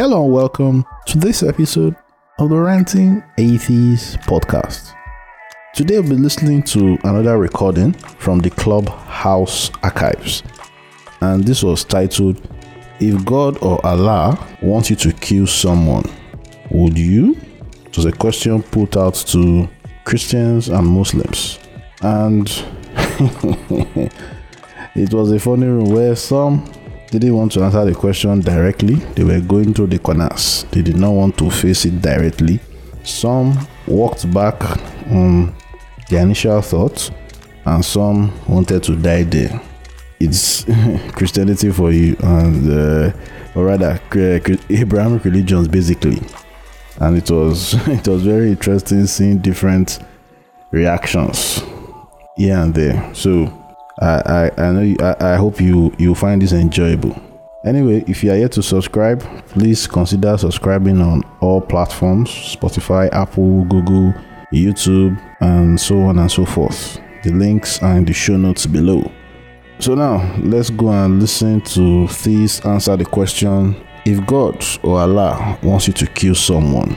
Hello and welcome to this episode of the Ranting Atheist podcast. Today I'll be listening to another recording from the Clubhouse archives, and this was titled If God or Allah wants you to kill someone, would you? It was a question put out to Christians and Muslims, and it was a funny room where some didn't want to answer the question directly. They were going through the corners. They did not want to face it directly. Some walked back on their initial thoughts, and some wanted to die there. It's Christianity for you, and uh, or rather, Abrahamic religions basically. And it was it was very interesting seeing different reactions here and there. So I, I, I know you, I, I hope you you find this enjoyable. Anyway, if you are yet to subscribe, please consider subscribing on all platforms Spotify, Apple, Google, YouTube, and so on and so forth. The links are in the show notes below. So now let's go and listen to these answer the question if God or Allah wants you to kill someone,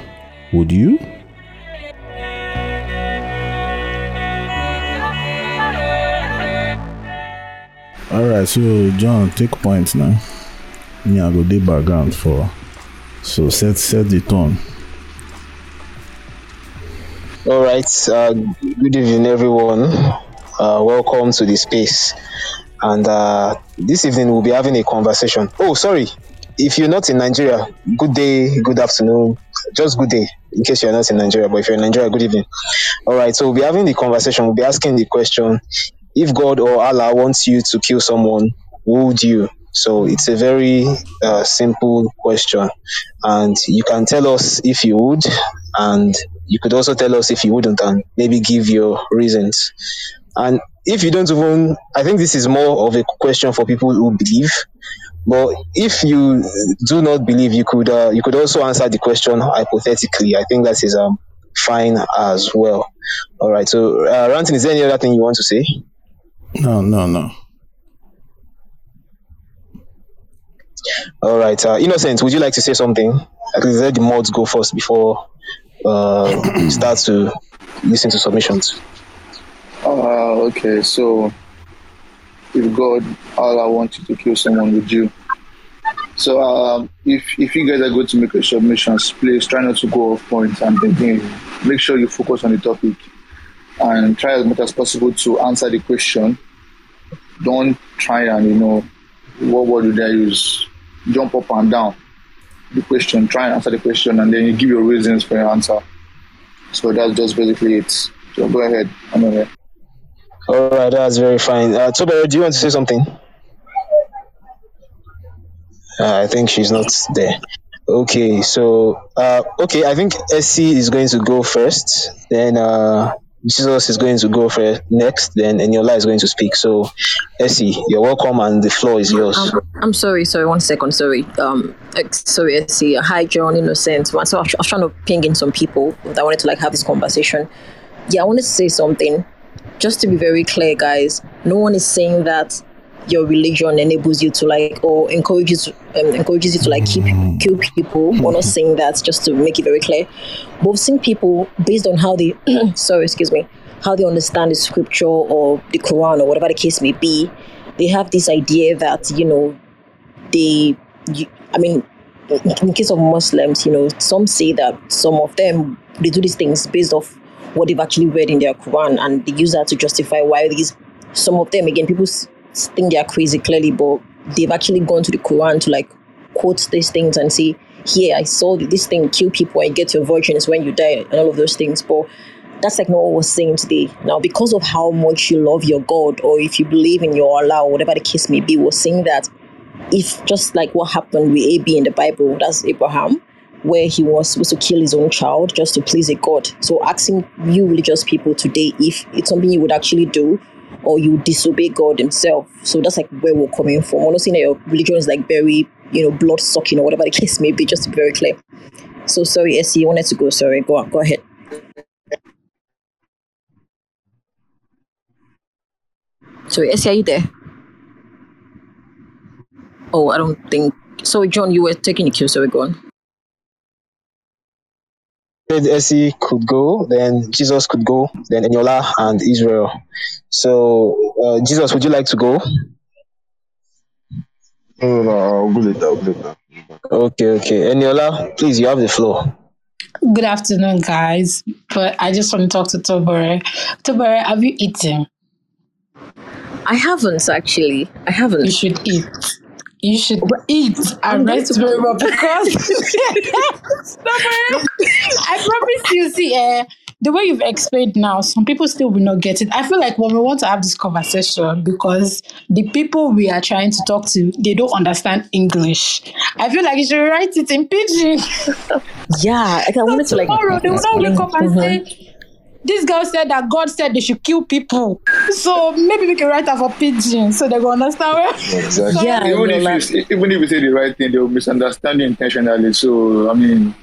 would you? All right, so John, take points now. Me, I go do background for. So set set the tone. All right. Uh, good evening, everyone. Uh, welcome to the space. And uh, this evening we'll be having a conversation. Oh, sorry. If you're not in Nigeria, good day, good afternoon, just good day. In case you're not in Nigeria, but if you're in Nigeria, good evening. All right. So we'll be having the conversation. We'll be asking the question: if God or Allah wants you to kill someone, would you? So it's a very uh, simple question, and you can tell us if you would, and you could also tell us if you wouldn't, and maybe give your reasons. And if you don't even, I think this is more of a question for people who believe. But if you do not believe, you could uh, you could also answer the question hypothetically. I think that is um fine as well. All right. So, uh, Rantin, is there any other thing you want to say? No, no, no. All right. Uh, Innocent, would you like to say something? I think let the mods go first before uh, start to listen to submissions. Uh, okay, so if God, Allah wants you to kill someone with you. So um, if if you guys are going to make a submissions, please try not to go off point and then make sure you focus on the topic and try as much as possible to answer the question. Don't try and you know what word did I use? Jump up and down the question. Try and answer the question, and then you give your reasons for your answer. So that's just basically it. So go ahead. I'm here. All right, that's very fine. Uh, do you want to say something? Uh, I think she's not there. Okay, so uh, okay, I think Essie is going to go first. Then uh, Jesus is going to go for next, then Eniola is going to speak. So, Essie, you're welcome, and the floor is yours. Um, I'm sorry, sorry, one second, sorry. Um, sorry, Essie. Hi, John, Innocent. So I was, I was trying to ping in some people that wanted to like have this conversation. Yeah, I wanted to say something. Just to be very clear, guys, no one is saying that your religion enables you to like or encourages um, encourages you to like keep kill people. We're not saying that just to make it very clear. But we've seen people based on how they sorry, excuse me, how they understand the scripture or the Quran or whatever the case may be. They have this idea that you know they, you, I mean, in case of Muslims, you know, some say that some of them they do these things based off what they've actually read in their Quran, and they use that to justify why these. Some of them, again, people think they are crazy clearly, but they've actually gone to the Quran to like quote these things and say, "Here, I saw this thing kill people and get your virgins when you die," and all of those things. But that's like not what we're saying today. Now, because of how much you love your God, or if you believe in your Allah, or whatever the case may be, we're saying that if just like what happened with Ab in the Bible, that's Abraham, where he was supposed to kill his own child just to please a God. So asking you religious people today if it's something you would actually do or you disobey God Himself. So that's like where we're coming from. We're not saying that your religion is like very, you know, blood sucking or whatever the case may be, just very clear. So sorry, Essie, you wanted to go. Sorry, go on, go ahead. Sorry, Essie, are you there? Oh, I don't think. Sorry, John, you were taking the cue. so we're on. Essie could go, then Jesus could go, then Eniola and Israel. So, uh, Jesus, would you like to go? No, no, I'll go later. I'll go later. Okay, okay. Eniola, please, you have the floor. Good afternoon, guys. But I just want to talk to Tobore. Tobore, have you eaten? I haven't actually. I haven't. You should eat. You should eat and rest very well because I promise you, see, uh, the way you've explained now, some people still will not get it. I feel like when we want to have this conversation, because the people we are trying to talk to, they don't understand English. I feel like you should write it in pidgin. Yeah, like I wanted to like. tomorrow they will not wake up and Mhm. say this girl said that God said they should kill people. So maybe we can write her for pidgin so they will understand where Exactly. Yeah, even no, if like- you even if you say the right thing, they will misunderstand you intentionally. So I mean,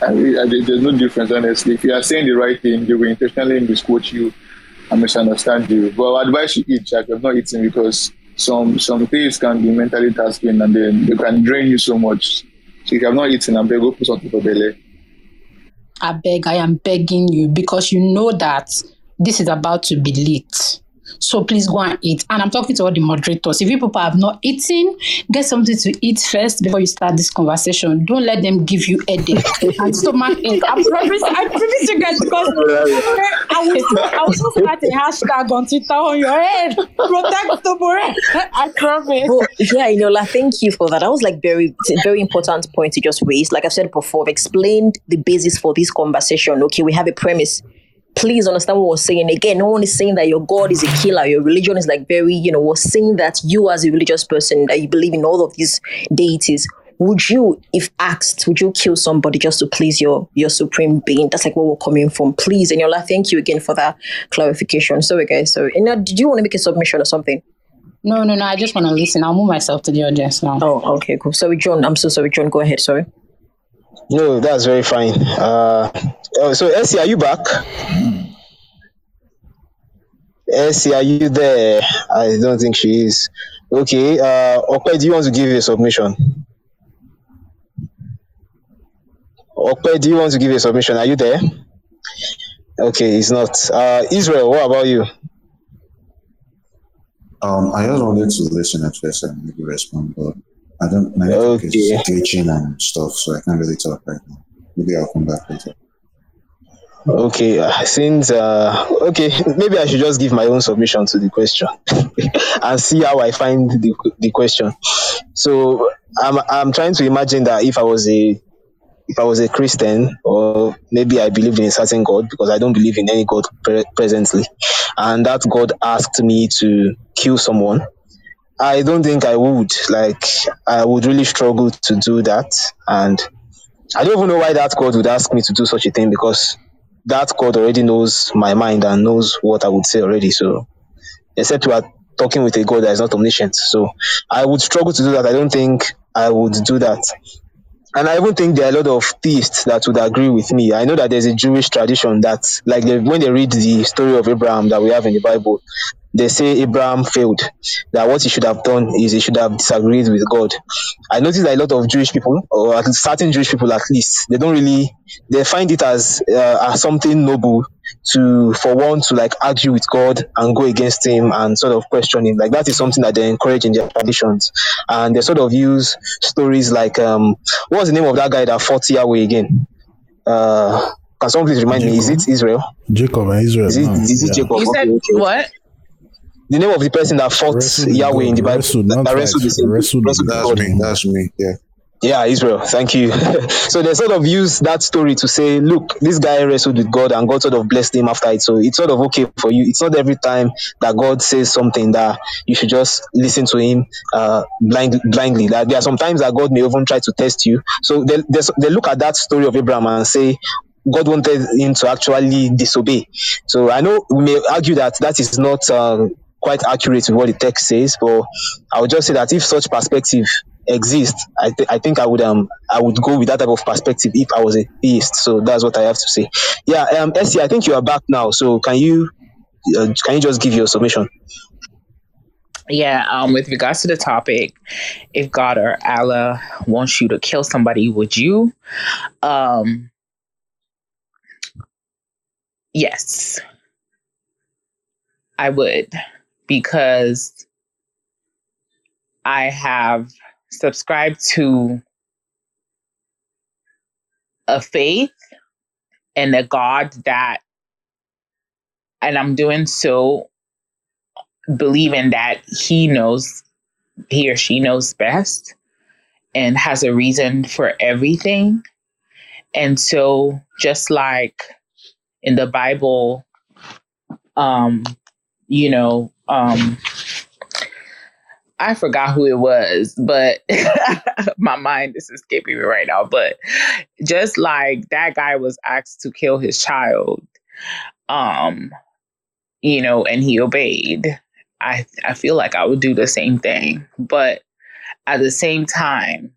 I, I, there's no difference honestly. If you are saying the right thing, they will intentionally misquote you and misunderstand you. But I advise you eat, Jack. You're not eating because some some things can be mentally tasking and then they can drain you so much. So if you have not eaten, I'm go put something for belly. I beg, I am begging you because you know that this is about to be lit. So please go and eat. And I'm talking to all the moderators. If you people have not eaten, get something to eat first before you start this conversation. Don't let them give you headache and stomach ache. I promise, I promise you guys because I will, I will start a hashtag on Twitter on your head. Protect Tobore. I promise. Well, yeah, Eniola, thank you for that. That was like very, very important point to just raise. Like I've said before, I've explained the basis for this conversation. Okay, we have a premise. Please understand what we're saying. Again, no one is saying that your God is a killer. Your religion is like very, you know, we're saying that you as a religious person, that you believe in all of these deities. Would you, if asked, would you kill somebody just to please your your supreme being? That's like where we're coming from. Please, and y'all, thank you again for that clarification. Sorry, guys. Sorry. Eniola, did you want to make a submission or something? No, no, no. I just want to listen. I'll move myself to the audience now. Oh, okay, cool. Sorry, John. I'm so sorry, John. Go ahead. Sorry. No, that's very fine. Uh, oh, so Essie, are you back? Essie, are you there? I don't think she is. Okay. Uh, Okpe, do you want to give a submission? Okpe, do you want to give a submission? Are you there? Okay, he's not. Uh, Israel, what about you? Um, I just wanted to listen at first and maybe respond, but I don't. My network Okay. is glitching and stuff, so I can't really talk right now. Maybe I'll come back later. Okay, uh, since uh, okay, maybe I should just give my own submission to the question and see how I find the the question. So I'm I'm trying to imagine that if I was a if I was a Christian or maybe I believed in a certain God because I don't believe in any God pre- presently, and that God asked me to kill someone, I don't think I would. Like I would really struggle to do that, and I don't even know why that God would ask me to do such a thing because that God already knows my mind and knows what I would say already. So, except we are talking with a God that is not omniscient. So, I would struggle to do that. I don't think I would do that. And I even think there are a lot of theists that would agree with me. I know that there's a Jewish tradition that, like, when they read the story of Abraham that we have in the Bible, they say Abraham failed. That what he should have done is he should have disagreed with God. I noticed that a lot of Jewish people, or at least certain Jewish people at least, they don't really they find it as uh, as something noble to for one to like argue with God and go against him and sort of question him. Like that is something that they encourage in their traditions. And they sort of use stories like um what was the name of that guy that fought Yahweh again? Uh can someone please remind me? Is it Israel? Jacob and Israel. Is it, now, is it yeah. Jacob? You said Okay, okay. what? The name of the person that fought Wrestled with Yahweh in the God. Bible. Wrestled, that, that wrestled the same Wrestled with wrestled That's God. me. That's me. Yeah. Yeah, Israel. Thank you. so they sort of use that story to say, look, this guy wrestled with God and God sort of blessed him after it. So it's sort of okay for you. It's not every time that God says something that you should just listen to him uh, blind, blindly. That there are sometimes that God may even try to test you. So they, they, they look at that story of Abraham and say, God wanted him to actually disobey. So I know we may argue that that is not uh, quite accurate with what the text says, but I would just say that if such perspective exists, I, th- I think I would um I would go with that type of perspective if I was a theist. So that's what I have to say. Yeah, um, Essie, I think you are back now. So can you uh, can you just give your submission? Yeah, um, with regards to the topic, if God or Allah wants you to kill somebody, would you? Um, Yes. I would because I have subscribed to a faith and a God that, and I'm doing so believing that He knows, He or she knows best and has a reason for everything. And so, just like in the Bible, um, you know, um, I forgot who it was, but my mind is escaping me right now. But just like that guy was asked to kill his child, um, you know, and he obeyed. I I feel like I would do the same thing, but at the same time,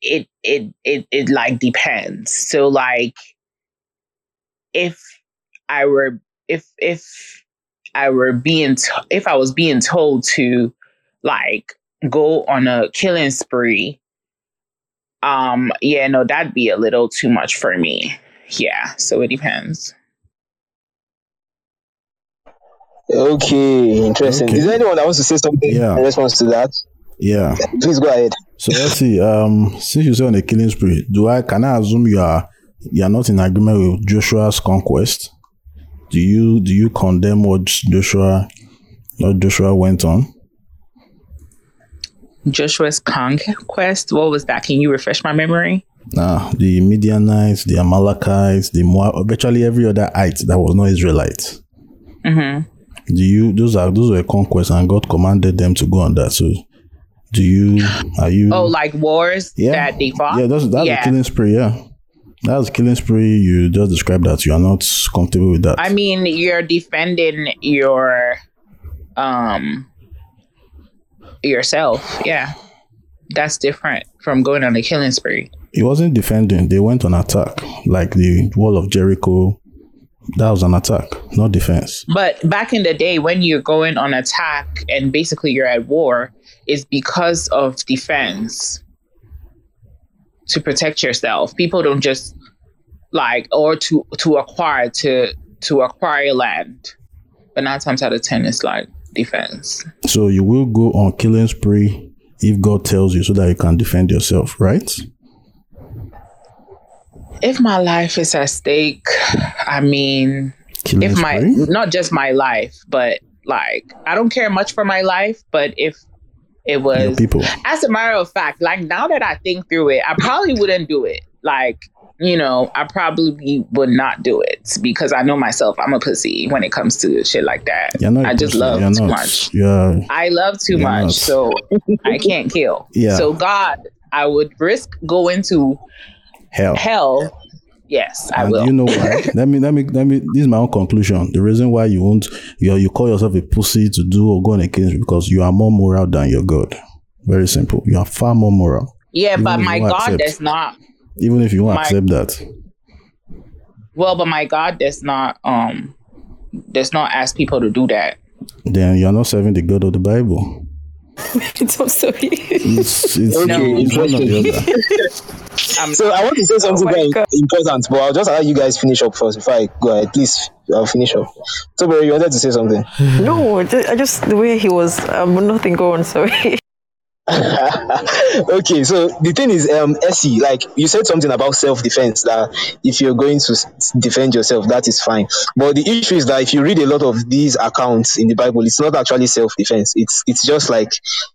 it it it it like depends. So like, if I were if if I were being t- if I was being told to like go on a killing spree, um, yeah, no, that'd be a little too much for me. Yeah, so it depends. Okay, interesting. Okay. Is there anyone that wants to say something Yeah. in response to that? Yeah. Please go ahead. So let's see. Um, since you say on a killing spree, do I can I assume you are you are not in agreement with Joshua's conquest? Do you do you condemn what Joshua what Joshua went on? Joshua's conquest. What was that? Can you refresh my memory? Nah, the Midianites, the Amalekites, the Moab, virtually every other ite that was not Israelite. hmm Do you those are those were conquests and God commanded them to go on that. So do you are you Oh, like wars yeah that they fought. Yeah, that's that's Yeah. a killing spree, yeah. That's a killing spree. You just described that you are not comfortable with that. I mean, you're defending your um yourself. Yeah. That's different from going on a killing spree. It wasn't defending. They went on attack, like the wall of Jericho. That was an attack, not defense. But back in the day when you're going on attack and basically you're at war, is because of defense to protect yourself. People don't just like or to to acquire to to acquire land. But nine times out of ten it's like defense. So you will go on killing spree if God tells you, so that you can defend yourself, right? If my life is at stake, I mean Killing if my spree. not just my life, but like I don't care much for my life, but if it was people. as a matter of fact, like now that I think through it, I probably wouldn't do it. Like, you know, I probably would not do it because I know myself. I'm a pussy when it comes to shit like that. You're not. a I just pussy. love You're too not. much. You're I love too You're much, not. so I can't kill. Yeah. So God, I would risk going to hell. hell. Yes, I and will. you know why? let me let me let me. This is my own conclusion. The reason why you won't you you call yourself a pussy to do or go on a case because you are more moral than your God. Very simple. You are far more moral. yeah, even but my God accept. does not. Even if you won't My- accept that. Well, but my God does not. Um, does not ask people to do that. then you're not serving the God of the Bible. it's also It's, it's, Okay, it's one or the other. Um, So I want to say something my very God. important, but I'll just allow you guys finish up first before I go ahead. Please, I'll finish up. So, you wanted to say something? no. I just the way he was. Um, nothing. going. Sorry. okay, so the thing is, um, Essie, like you said something about self defense that if you're going to s- defend yourself, that is fine. But the issue is that if you read a lot of these accounts in the Bible, it's not actually self defense. It's it's just like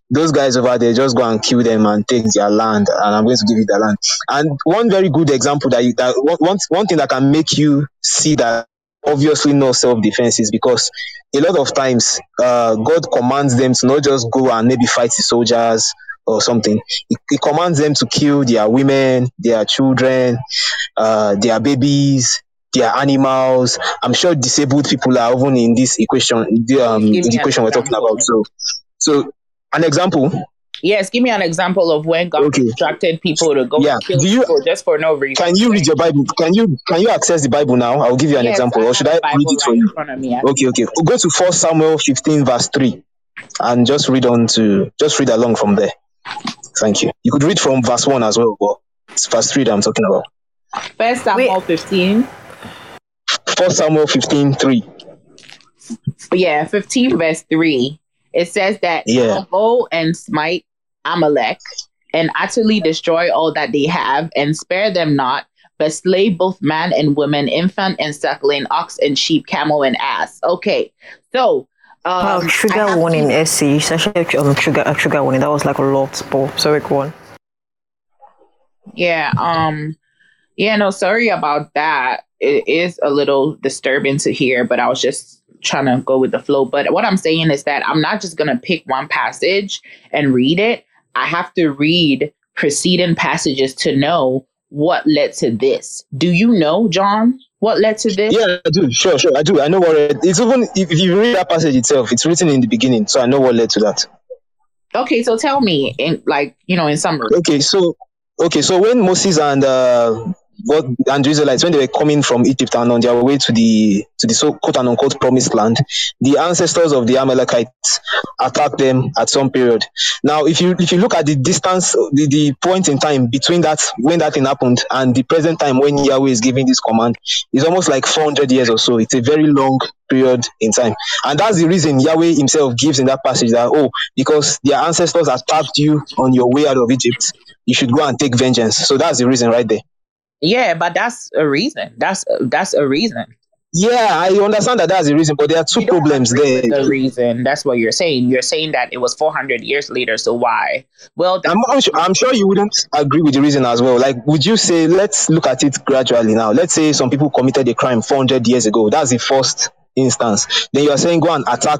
those guys over there just go and kill them and take their land, and I'm going to give you their land. And one very good example that you that one, one thing that can make you see that obviously no self-defense is because a lot of times uh, God commands them to not just go and maybe fight the soldiers or something. He, he commands them to kill their women, their children, uh, their babies, their animals. I'm sure disabled people are even in this equation, the, um, the equation we're talking about. So, so an example. Yes, give me an example of when God Okay. instructed people to go Yeah. and kill Do you- people just for no reason. Can you read your Bible? Can you can you access the Bible now? I'll give you an Yes, example, or should I read it for right you? in front of me. Okay, okay. Go to First Samuel 15, verse 3, and just read on to just read along from there. Thank you. You could read from verse 1 as well, but it's verse 3 that I'm talking about. First Samuel 15. First Samuel 15 3. Yeah, 15 verse 3. It says that Yeah. I'll go and smite Amalek and utterly destroy all that they have and spare them not, but slay both man and woman, infant and suckling, ox and sheep, camel and ass. Okay, so. Um, Wow, trigger warning, to- Essie. It's actually um, trigger, a trigger warning. That was like a lot, but sorry, go on. Yeah, um yeah, no, sorry about that. It is a little disturbing to hear, but I was just trying to go with the flow. But what I'm saying is that I'm not just going to pick one passage and read it. I have to read preceding passages to know what led to this. Do you know, John, what led to this? Yeah, I do. Sure, sure. I do. I know what it, it's even if, if you read that passage itself, it's written in the beginning, so I know what led to that. Okay, so tell me in like, you know, in summary. Okay, so okay, so when Moses and uh, what and the Israelites when they were coming from Egypt and on their way to the to the so quote and unquote promised land, the ancestors of the Amalekites attacked them at some period. Now, if you if you look at the distance, the, the point in time between that when that thing happened and the present time when Yahweh is giving this command, is almost like 400 years or so. It's a very long period in time, and that's the reason Yahweh Himself gives in that passage that oh, because their ancestors attacked you on your way out of Egypt, you should go and take vengeance. So that's the reason right there. Yeah, but that's a reason. That's that's a reason. Yeah, I understand that that's the reason, but there are two problems there. The reason that's what you're saying. You're saying that it was 400 years later. So why? Well, I'm, I'm, sure, I'm sure you wouldn't agree with the reason as well. Like, would you say, let's look at it gradually now? Let's say some people committed a crime 400 years ago. That's the first instance. Then you are saying go and attack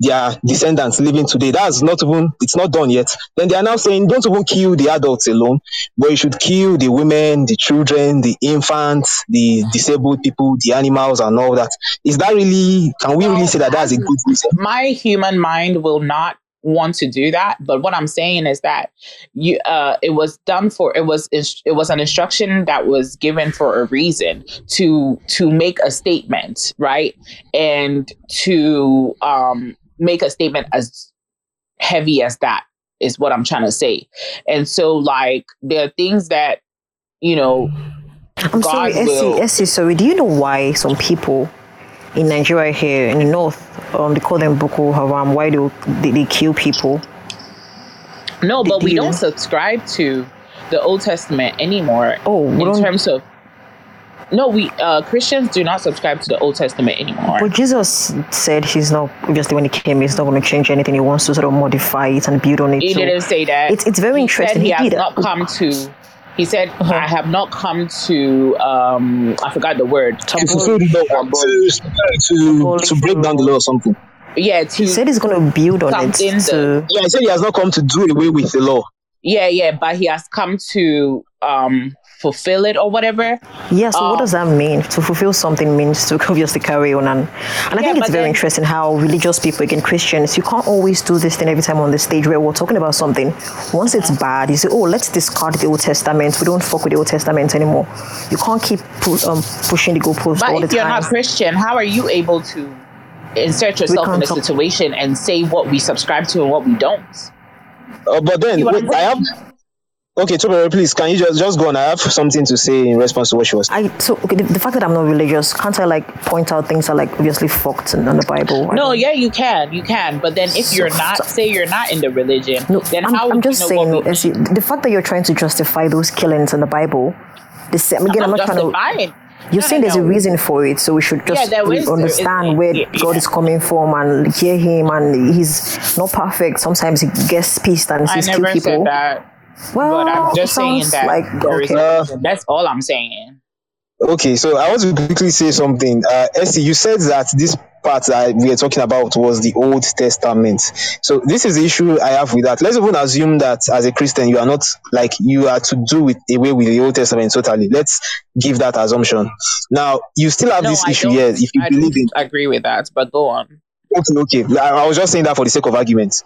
their descendants living today. That's not even, it's not done yet. Then they are now saying don't even kill the adults alone, but you should kill the women, the children, the infants, the disabled people, the animals, and all that. Is that really, can we really say that that's a good reason? my human mind will not want to do that. But what I'm saying is that you, uh, it was done for. It was it was an instruction that was given for a reason to to make a statement, right, and to um make a statement as heavy as that is what I'm trying to say. And so, like, there are things that you know. I'm sorry, God will- Essie, Essie, sorry. Do you know why some people in Nigeria here in the north, um, they call them Boko Haram, why they, they, they kill people? No, but we don't subscribe to the Old Testament anymore. Oh, in terms of no, we uh, Christians do not subscribe to the Old Testament anymore. But Jesus said he's not, obviously, when he came, he's not going to change anything. He wants to sort of modify it and build on it. he So didn't say that. It's, it's very he interesting. Said he, has did. not come to. He said, Uh-huh. "I have not come to." Um, I forgot the word. To fulfill the to, to, to break down the law or something. Yeah, to He said he's going to build on it. Something Yeah, he said he has not come to do away with the law. yeah, yeah, but he has come to um fulfill it or whatever. yeah, so what Um, does that mean? To fulfill something means to obviously carry on. And, and I Yeah, think it's very then- interesting how religious people, again, Christians, you can't always do this thing every time on the stage where we're talking about something. Once it's bad, you say, oh, let's discard the Old Testament. We don't fuck with the Old Testament anymore. You can't keep pu- um, pushing the goalpost all But if you're not Christian, how are you able to insert yourself in can't a talk- situation and say what we subscribe to and what we don't? Uh, but then, wait, I'm I have. Saying? Okay, Tobere, please, can you just, just go on? I have something to say in response to what she was I so okay, the, the fact that I'm not religious, can't I like point out things that are like obviously fucked in, in the Bible? I No, yeah, you can, you can. But then if you're not, say you're not in the religion, No, then I'm, how I'm would just you know saying, what we, the fact that you're trying to justify those killings in the Bible, the same, again, I'm I'm not not trying to. justifying. You're No, saying no, there's a reason for it, so we should just Yeah, there re- is- understand where yeah, God yeah. is coming from and hear Him, and He's not perfect. Sometimes He gets pissed and I sees kill people. that. Well, But I'm just saying that like there is okay. a reason. That's all I'm saying. Okay, so I want to quickly say something. Uh, Essie, you said that this part that we are talking about was the Old Testament. So this is the issue I have with that. Let's even assume that as a Christian, you are not like you are to do with away with the Old Testament totally. Let's give that assumption. Now, you still have No, this I issue don't. here. If you I believe in don't agree with that. But go on. okay, okay. I, I was just saying that for the sake of argument.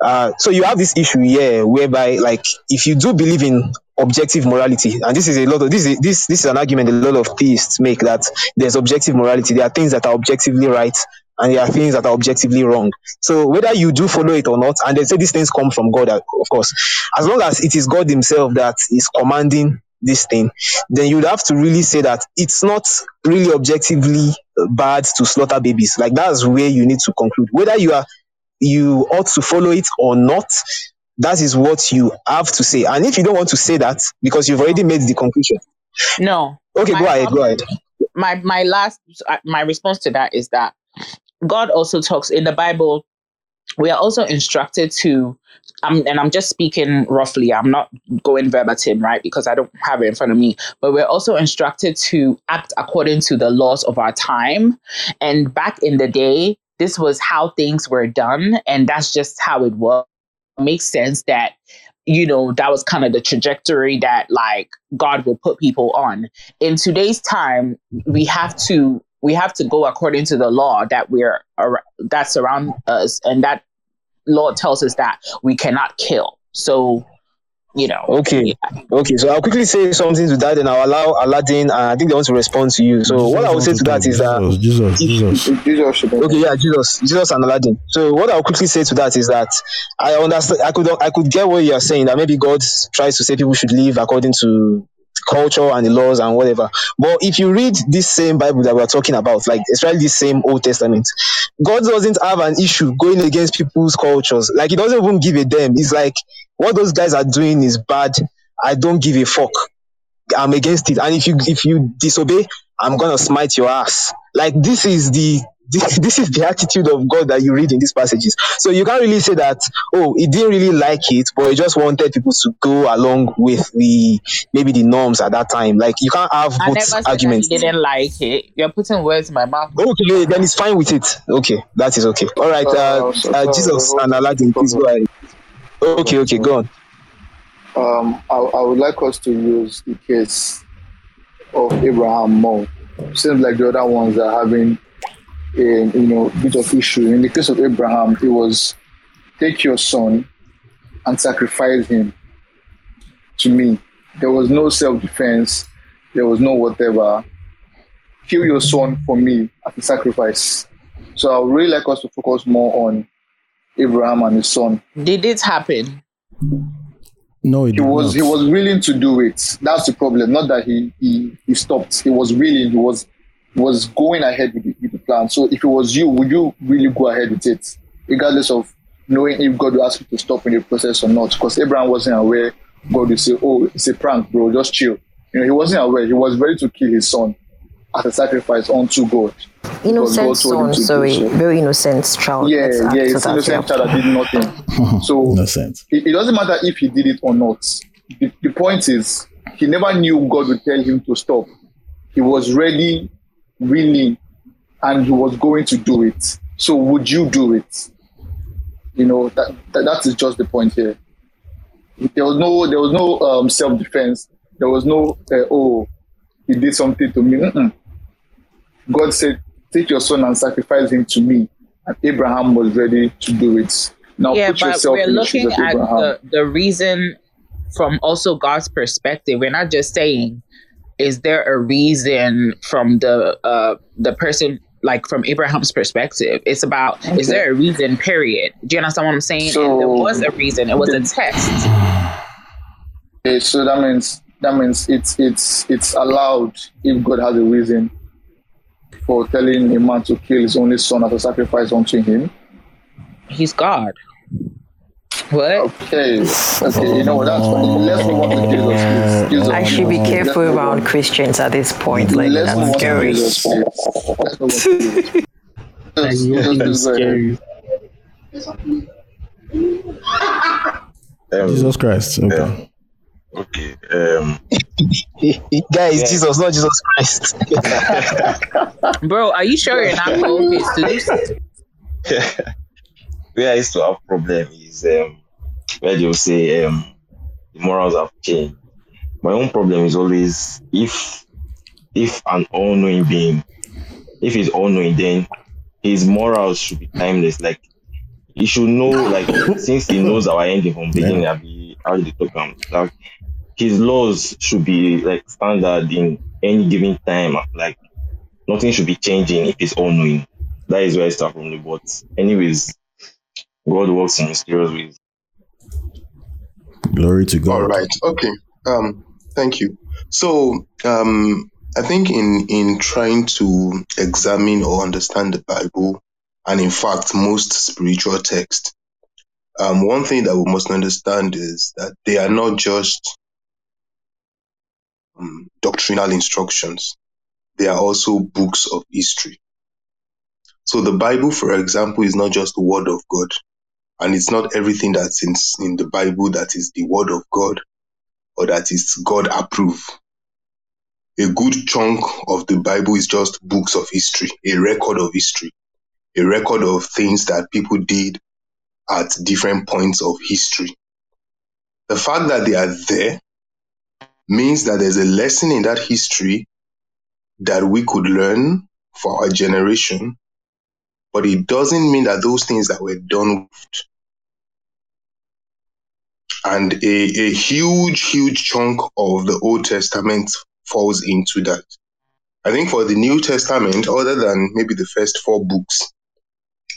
Uh, so you have this issue here whereby, like, if you do believe in objective morality, and this is a lot of this is this this is an argument a lot of theists make that there's objective morality. There are things that are objectively right, and there are things that are objectively wrong. So whether you do follow it or not, and they say these things come from God, uh, of course, as long as it is God Himself that is commanding this thing, then you'd have to really say that it's not really objectively bad to slaughter babies. Like that's where you need to conclude whether you are you ought to follow it or not. That is what you have to say. And if you don't want to say that because you've already made the conclusion, No. okay, My go ahead, go ahead. my my last my response to that is that God also talks in the Bible. We are also instructed to, um, and I'm just speaking roughly. I'm not going verbatim, right? Because I don't have it in front of me. But we're also instructed to act according to the laws of our time. And back in the day, this was how things were done, and that's just how it was. It makes sense that you know that was kind of the trajectory that like God will put people on in today's time we have to we have to go according to the law that we're ar- that's around us and that law tells us that we cannot kill so you know Okay, okay. So I'll quickly say something to that, and I'll allow Aladdin. And I think they want to respond to you. So what I would say to that is that Jesus, Jesus, Jesus. Jesus okay, yeah, Jesus, Jesus and Aladdin. So what I'll quickly say to that is that I understand. I could I could get what you are saying that maybe God tries to say people should live according to culture and the laws and whatever. But if you read this same Bible that we're talking about, like especially this same Old Testament, God doesn't have an issue going against people's cultures. Like he doesn't even give a damn. He's like, what those guys are doing is bad. I don't give a fuck. I'm against it. And if you if you disobey, I'm gonna smite your ass. Like this is the this, this is the attitude of God that you read in these passages. So you can't really say that, oh, he didn't really like it, but he just wanted people to go along with the maybe the norms at that time. Like you can't have I never both said that arguments. he didn't like it you're putting words in my mouth Okay, then it's fine with it. Okay, that is okay. All right, uh, Uh, uh, Jesus and Aladdin, please go ahead. Okay, okay, go on. um, I, I would like us to use the case of Abraham more. Seems like the other ones are having a you know bit of issue. In the case of Abraham, it was take your son and sacrifice him to me. There was no self defense. There was no whatever. Kill your son for me as a sacrifice. So I would really like us to focus more on Abraham and his son did it happen No, it he did was not. he was willing to do it. That's the problem. Not that he he, he stopped. He was willing. He was he was going ahead with the, with the plan. So if it was you, would you really go ahead with it, regardless of knowing if God will ask you to stop in the process or not? Because Abraham wasn't aware. God would say, "Oh, it's a prank, bro. Just chill." You know, he wasn't aware. He was ready to kill his son as a sacrifice unto God. Innocent God son, sorry, so. very innocent child. Yeah, Let's act yeah, it's that, innocent child that did nothing. So Innocent. it, it doesn't matter if he did it or not. The, the point is, he never knew God would tell him to stop. He was ready, willing, and he was going to do it. So, would you do it? You know that that, that is just the point here. There was no there was no um, self defense. There was no uh, oh he did something to me. Mm-mm. God said, "Take your son and sacrifice him to me." And Abraham was ready to do it. Now yeah put but yourself we're in the shoes looking of at Abraham. the, the reason from also god's perspective we're not just saying is there a reason from the uh the person like from abraham's perspective? It's about is there a reason period? Do you understand what i'm saying? So- and there was a reason it was a test. Okay, so that means that means it's it's it's allowed if God has a reason for telling a man to kill his only son as a sacrifice unto him. he's god what Okay, okay, you know what? That's funny. Let's move on to Jesus. Please. Jesus. I should be Let's careful around on. Christians at this point. Like Let's that's scary. Jesus. Let's Jesus. Jesus. Um, Jesus Christ. Okay. um, okay. Um, Guys, Yeah. Jesus, not Jesus Christ. bro are you sure you're not focused to this where I used to have problem is um, where they'll say um, the morals have changed. My own problem is always if if an all-knowing being, if he's all-knowing, then his morals should be timeless. Like he should know, like since he knows our ending from beginning, I'll be how they talk um, like his laws should be like standard in any given time. Like nothing should be changing if he's all-knowing. That is where I start from the but anyways, God works in mysterious ways. Glory to God. All right. Okay. Um. Thank you. So, um, I think in in trying to examine or understand the Bible, and in fact most spiritual texts, um, one thing that we must understand is that they are not just um, doctrinal instructions; they are also books of history. So, the Bible, for example, is not just the Word of God, and it's not everything that's in in the Bible that is the Word of God or that is God approved. A good chunk of the Bible is just books of history, a record of history, a record of things that people did at different points of history. The fact that they are there means that there's a lesson in that history that we could learn for our generation, but it doesn't mean that those things that were done and a, a huge, huge chunk of the Old Testament falls into that. I think for the New Testament, other than maybe the first four books,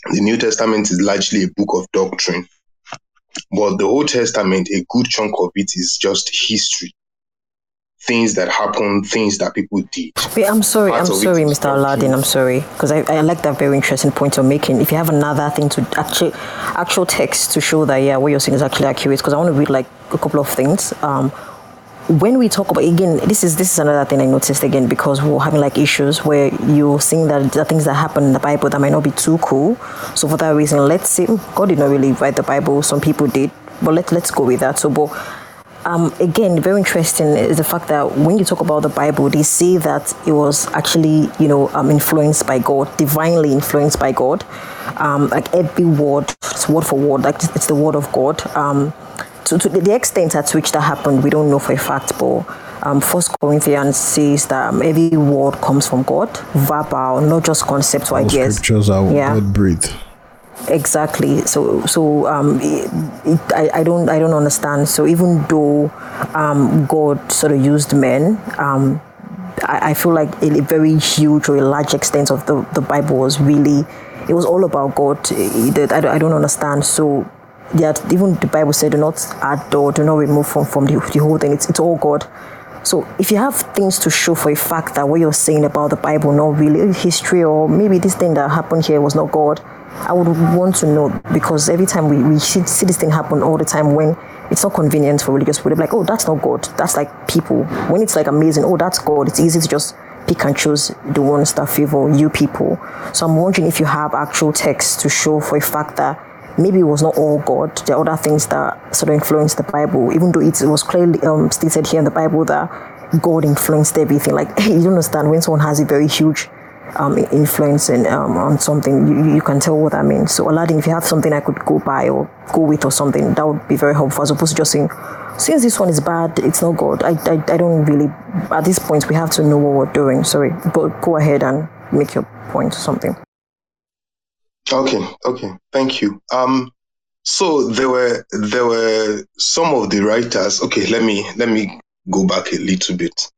the New Testament is largely a book of doctrine. But the Old Testament, a good chunk of it is just history. Things that happen, things that people did. Wait, I'm sorry, Part I'm sorry, Mr. Aladdin, I'm sorry. Because I, I like that very interesting point you're making. If you have another thing to actual actual text to show that yeah, what you're saying is actually accurate, because I want to read like a couple of things. Um, when we talk about again, this is this is another thing I noticed again because we're having like issues where you're seeing that the things that happen in the Bible that might not be too cool. So for that reason, let's say God did not really write the Bible. Some people did, but let let's go with that. So, but um, again, very interesting is the fact that when you talk about the Bible, they say that it was actually, you know, um, influenced by God, divinely influenced by God. Um, like every word, it's word for word, like it's the word of God. Um, to, to the extent at which that happened, we don't know for a fact, but um, First Corinthians says that um, every word comes from God, verbal, not just concepts or All ideas. scriptures are Yeah. God breathed. Exactly. So, so um, it, it, I, I don't, I don't understand. So even though um, God sort of used men, um, I, I feel like a, a very huge or a large extent of the, the Bible was really, it was all about God. I, I don't understand. So, yeah, even the Bible said, do not add or do not remove from, from the, the whole thing. It's, it's all God. So if you have things to show for a fact that what you're saying about the Bible not really history or maybe this thing that happened here was not God, I would want to know because every time we, we see, see this thing happen all the time when it's not convenient for religious people, like, oh, that's not God. That's like people. When it's like amazing, oh, that's God, it's easy to just pick and choose the ones that favor you people. So I'm wondering if you have actual text to show for a fact that maybe it was not all God. There are other things that sort of influenced the Bible, even though it was clearly um, stated here in the Bible that God influenced everything. Like you don't understand when someone has a very huge um, influence in, um, on something, you, you can tell what that means. So Aladdin, if you have something I could go by or go with or something, that would be very helpful as opposed to just saying, since this one is bad, it's not God. I, I, I don't really, at this point, we have to know what we're doing. Sorry, but go ahead and make your point or something. Okay, okay, thank you. Um, so there were there were some of the writers. Okay, let me let me go back a little bit.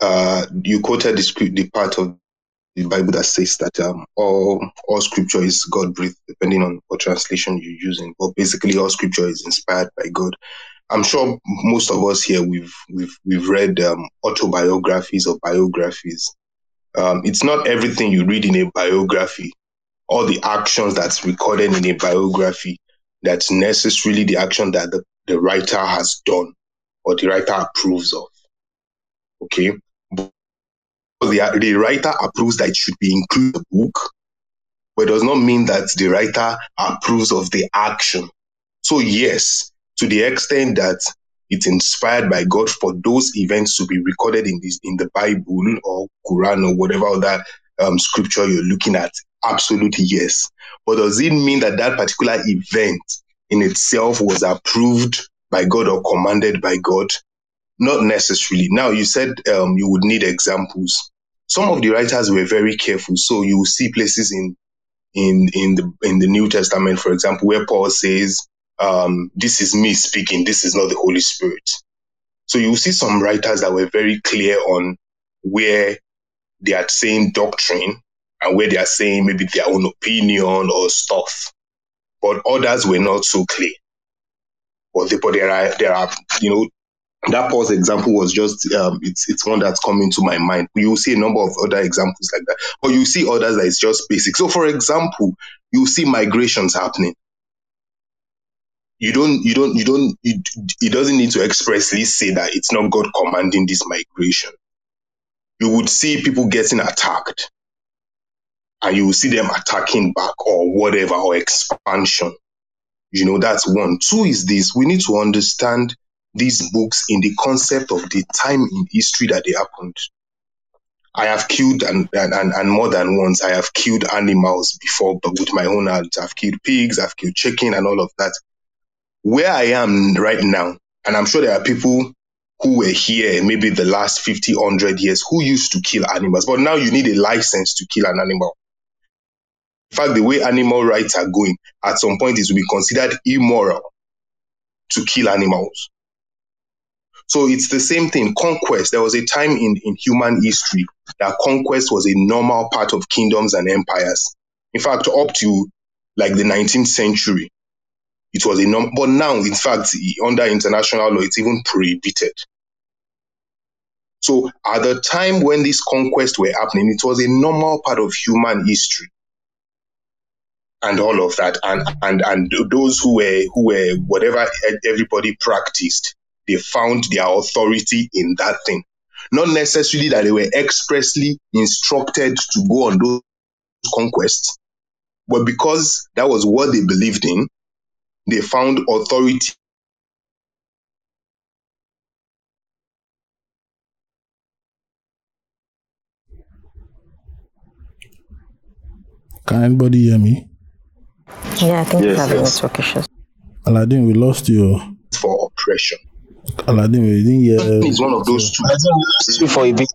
Uh, you quoted the the part of the Bible that says that um, all all scripture is God breathed, depending on what translation you're using. But basically, all scripture is inspired by God. I'm sure most of us here we've we've we've read um, autobiographies or biographies. Um, it's not everything you read in a biography, all the actions that's recorded in a biography, that's necessarily the action that the, the writer has done or the writer approves of. Okay, the, the writer approves that it should be included in the book, but does not mean that the writer approves of the action. So yes, to the extent that it's inspired by God for those events to be recorded in this in the Bible or Quran or whatever other um, scripture you're looking at, absolutely yes. But does it mean that that particular event in itself was approved by God or commanded by God? Not necessarily. Now you said um, you would need examples. Some of the writers were very careful, so you see places in in in the in the New Testament, for example, where Paul says, um, "This is me speaking. This is not the Holy Spirit." So you see some writers that were very clear on where they are saying doctrine and where they are saying maybe their own opinion or stuff, but others were not so clear. But, the, but there are there are you know that pause example was just um, it's it's one that's coming to my mind. You see a number of other examples like that, or you see others that is just basic. So, for example, you see migrations happening. You don't, you don't, you don't. It, it doesn't need to expressly say that it's not God commanding this migration. You would see people getting attacked, and you will see them attacking back or whatever or expansion. You know, that's one. Two is this: we need to understand these books in the concept of the time in history that they happened. I have killed and, and, and, and more than once, I have killed animals before, but with my own hands. I've killed pigs, I've killed chicken and all of that. Where I am right now, and I'm sure there are people who were here maybe the last 50, 100 years who used to kill animals, but now you need a license to kill an animal. In fact, the way animal rights are going, at some point it will be considered immoral to kill animals. So it's the same thing. Conquest. There was a time in, in human history that conquest was a normal part of kingdoms and empires. In fact, up to like the 19th century, it was a norm. But now, in fact, under international law, it's even prohibited. So at the time when these conquests were happening, it was a normal part of human history and all of that. And, and, and those who were, who were, whatever everybody practiced, they found their authority in that thing. Not necessarily that they were expressly instructed to go on those conquests, but because that was what they believed in, they found authority Can anybody hear me? Yeah, I think Yes, we have yes. network issues. Aladdin, we lost you. for oppression. Aladdin, we didn't hear. Uh, it's one of those two. I think we lost you for a bit.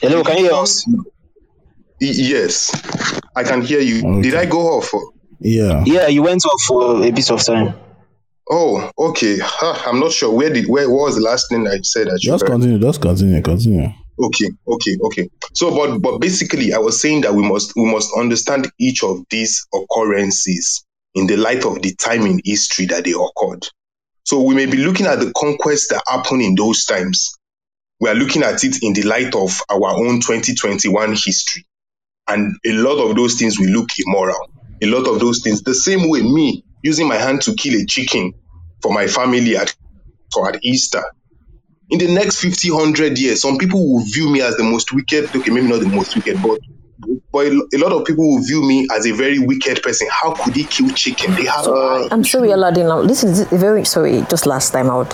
Hello, can you hear us? Yes, I can hear you. Okay. Did I go off? Yeah. Yeah, you went off for a bit of time. Oh, okay. Huh, I'm not sure. Where did where what was the last thing I said? That you Just heard? continue. Just continue. Continue. Okay, okay, okay. So, but but basically, I was saying that we must we must understand each of these occurrences in the light of the time in history that they occurred. So we may be looking at the conquest that happened in those times. We are looking at it in the light of our own 2021 history, and a lot of those things will look immoral. A lot of those things, the same way me using my hand to kill a chicken for my family at at Easter in the next 50, 100 years, some people will view me as the most wicked. Okay, maybe not the most wicked, but but a a lot of people will view me as a very wicked person. How could he kill chicken? They have eyes. I'm sorry, Aladdin. Now, this is very sorry. Just last time out,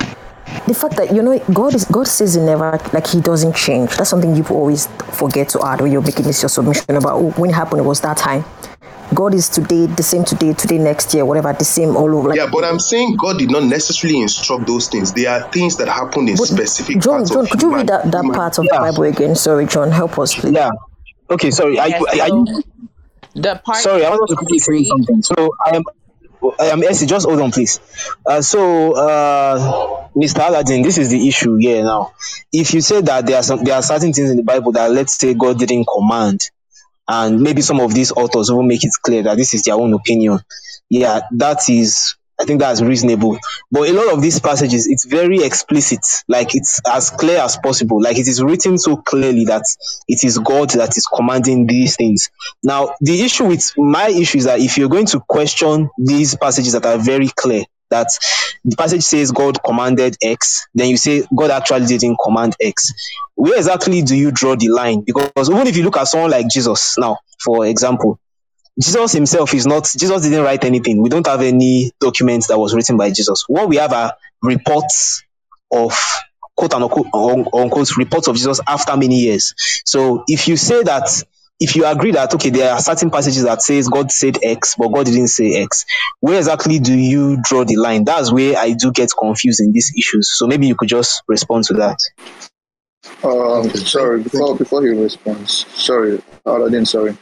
the fact that you know God is God says He never like He doesn't change. That's something people always forget to add when you're making this your submission about oh, when it happened. It was that time. God is today the same today, today next year, whatever, the same all over. Like, Yeah, but I'm saying God did not necessarily instruct those things. They are things that happened in But specific John, parts John, of could you read that, that part of Yeah. the Bible again? Sorry, John, help us, please. Yeah. Okay, sorry. Yeah, are so you the part Sorry, I want to quickly say something. So I am, I am Essie. Just hold on, please. Uh, so, uh, Mr. Aladdin, this is the issue here now. If you say that there are some, there are certain things in the Bible that let's say God didn't command, and maybe some of these authors will make it clear that this is their own opinion. Yeah, that is. I think that's reasonable. But a lot of these passages, it's very explicit. Like it's as clear as possible. Like it is written so clearly that it is God that is commanding these things. Now, the issue with my issue is that if you're going to question these passages that are very clear, that the passage says God commanded X, then you say God actually didn't command X. Where exactly do you draw the line? Because even if you look at someone like Jesus now, for example, Jesus himself is not, Jesus didn't write anything. We don't have any documents that was written by Jesus. What we have are reports of quote unquote, un- unquote reports of Jesus after many years. So if you say that, if you agree that okay, there are certain passages that says God said X, but God didn't say X, where exactly do you draw the line? That's where I do get confused in these issues. So maybe you could just respond to that. Um, sorry, before before he responds, sorry, Aladdin, sorry.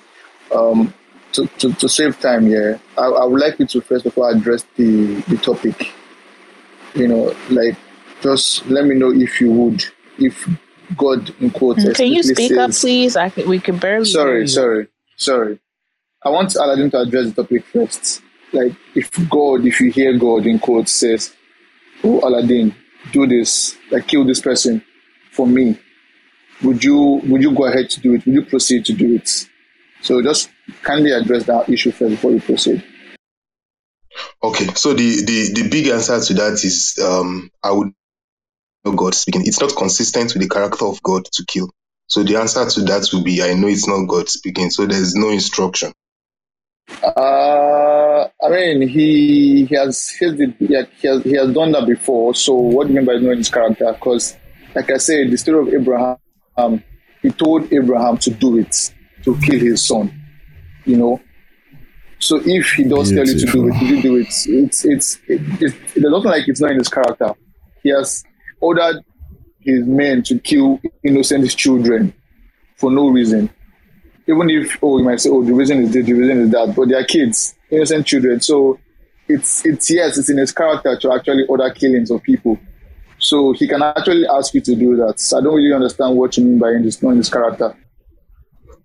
Um, to, to, to save time yeah, I, I would like you to first of all address the, the topic. You know, like just let me know if you would, if God in quotes. Can you speak up, please? I can, we can barely. Sorry, sorry, sorry. I want Aladdin to address the topic first. Like, if God, if you hear God in quotes says, "Oh Aladdin, do this, like kill this person for me, would you would you go ahead to do it? Would you proceed to do it? So just kindly address that issue first before you proceed. Okay, so the, the, the big answer to that is um, I would know God speaking. It's not consistent with the character of God to kill. So the answer to that would be I know it's not God speaking. So there's no instruction. Uh, I mean, he he has he has, he has he has done that before. So what do you mean by knowing his character? Because, like I said, the story of Abraham, um, he told Abraham to do it, to kill his son. You know. So if he does tell you to do it, you do it? It's it's it, it's there's nothing like it's not in his character. He has ordered his men to kill innocent children for no reason even if oh you might say oh the reason is this, the reason is that, but they are kids, innocent children. So it's it's yes, it's in his character to actually order killings of people. So he can actually ask you to do that. So I don't really understand what you mean by in this, knowing his character.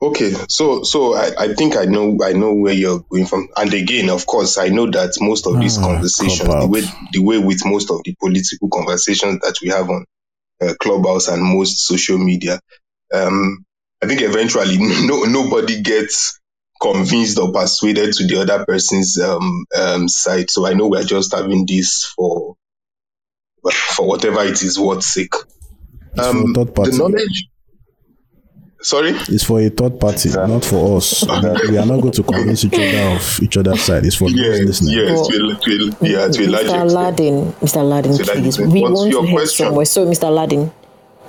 Okay, so so I, I think I know I know where you're going from, and again, of course, I know that most of these Ah, conversations, the way the way with most of the political conversations that we have on uh, Clubhouse and most social media, um, I think eventually no nobody gets convinced or persuaded to the other person's um, um, side. So I know we're just having this for for whatever it is worth sake. It's for a third party. The knowledge. Sorry. It's for a third party, not for us. we are not going to convince each other of each other's side. It's for those Yes, listening. yes, to a, to a, yeah, to a large Mr. extent. Aladdin, Mr. Aladdin, So please. is- We what's want your to head question? somewhere. So, Mr. Aladdin,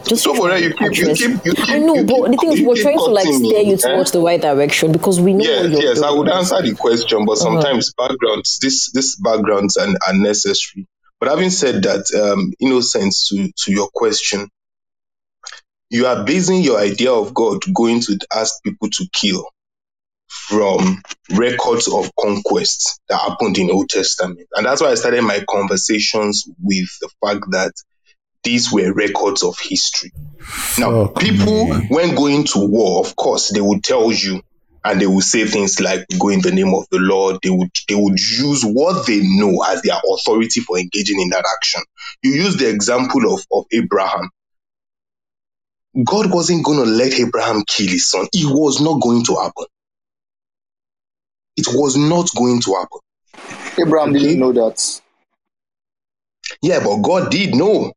just Don't worry, you keep- you keep- you keep- I know, you but the thing is, we're trying to like cutting steer you eh? towards the right direction because we know Yes, what you're yes, I would answer the question, but Uh-huh. sometimes backgrounds, this this backgrounds are, are necessary. But having said that, um, innocence to to your question, you are basing your idea of God going to ask people to kill from records of conquest that happened in Old Testament, and that's why I started my conversations with the fact that these were records of history. Now, Fuck people, me. when going to war, of course, they would tell you and they would say things like go in the name of the Lord. They would they would use what they know as their authority for engaging in that action. You use the example of, of Abraham. God wasn't going to let Abraham kill his son. It was not going to happen. It was not going to happen. Abraham Okay. didn't know that. Yeah, but God did know.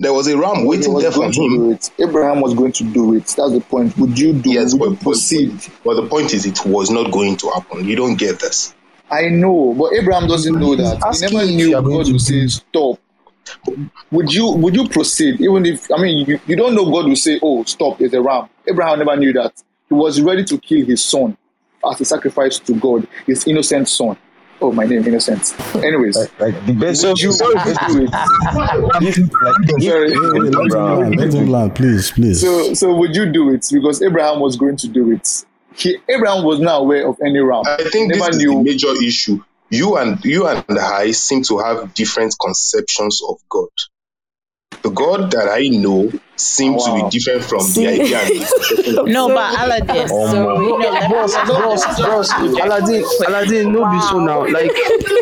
There was a ram waiting there for going to him. do it. Abraham was going to do it. That's the point. Would you do? Yes, would you but- but- proceed? But the point is, it was not going to happen. You don't get this. I know, but Abraham doesn't know that. He asking never knew you are going God to would say stop. Would you would you proceed even if I mean you, you don't know God will say, Oh, stop, there's a ram. Abraham never knew that. He was ready to kill his son as a sacrifice to God, his innocent son. Oh, my name, innocent. Anyways, Like the best. would you, sorry, do it? like, Sorry. Hey, hey, let him land. Let him land, please, please. So so would you do it? Because Abraham was going to do it. He Abraham was not aware of any ram. I think He this is knew the major issue. You and you and I seem to have different conceptions of God. The God that I know seems to be different from See? the idea and the conception of No, but Aladdin. so no, we- let Bros, bros, bros, Aladdin, Aladdin, no be so now. Like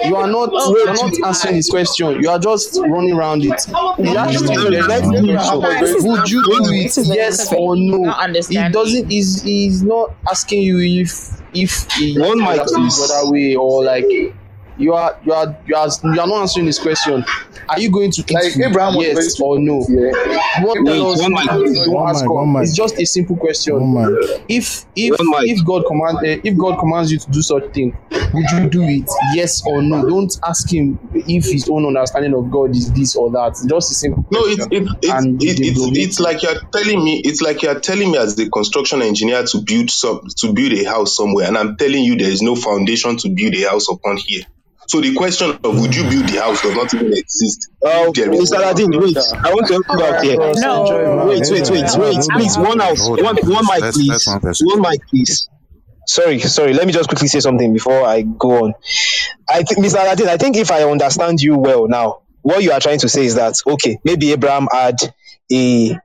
you are not, you are not answering his question. You are just running around it. He asked you very simple question. Would you do it? This is very Yes or no? Not He doesn't. He's he's not asking you if if he One mic, asking you please. the other way or like you are you are you are you are not answering this question. Are you going to eat Like food? Abraham was yes or no? yeah. What Wait, tell us one mic, what please. you One ask mic, one mic. It's just a simple question my. if if One mic. if God command uh, if God commands you to do such thing, would you do it? Yes or no? Don't ask him if his own understanding of God is this or that. Just a simple No, it's question. it, it, And it, they it's it's like you're telling me it's like you're telling me as the construction engineer to build some to build a house somewhere, and I'm telling you there is no foundation to build a house upon here. So the question of would you build the house does not even exist. Uh, If there is- Mr. Aladdin, wait. I want to help you out here. No. Wait, wait, wait, wait. Please, one house, one, please. one mic, please. one person. One mic, please. sorry, sorry. Let me just quickly say something before I go on. I think, Mr. Aladdin, I think if I understand you well now, what you are trying to say is that okay, maybe Abraham had a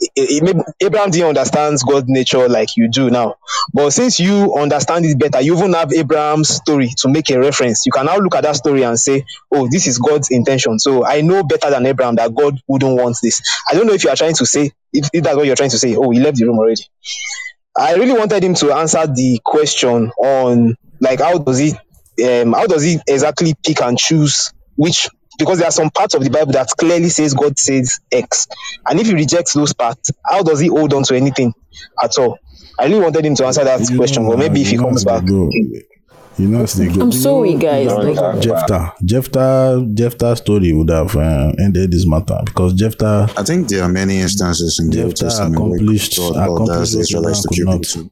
it, it, Abraham didn't understand God's nature like you do now. But since you understand it better, you even have Abraham's story to make a reference. You can now look at that story and say, "Oh, this is God's intention." So I know better than Abraham that God wouldn't want this. I don't know if you are trying to say if, if that's what you're trying to say. Oh, he left the room already. I really wanted him to answer the question on like how does he um how does he exactly pick and choose which because there are some parts of the Bible that clearly says God says X. And if he rejects those parts, how does he hold on to anything at all? I really wanted him to answer that You question, know, but maybe if he comes back. go. You know, as they go. I'm You sorry, know, guys. Like, Jephthah, Jephthah, Jephthah's story would have uh, ended this matter because Jephthah, I think there are many instances in the Old Jephthah Testament where accomplished, God accomplished orders the what Israelites to Abraham kill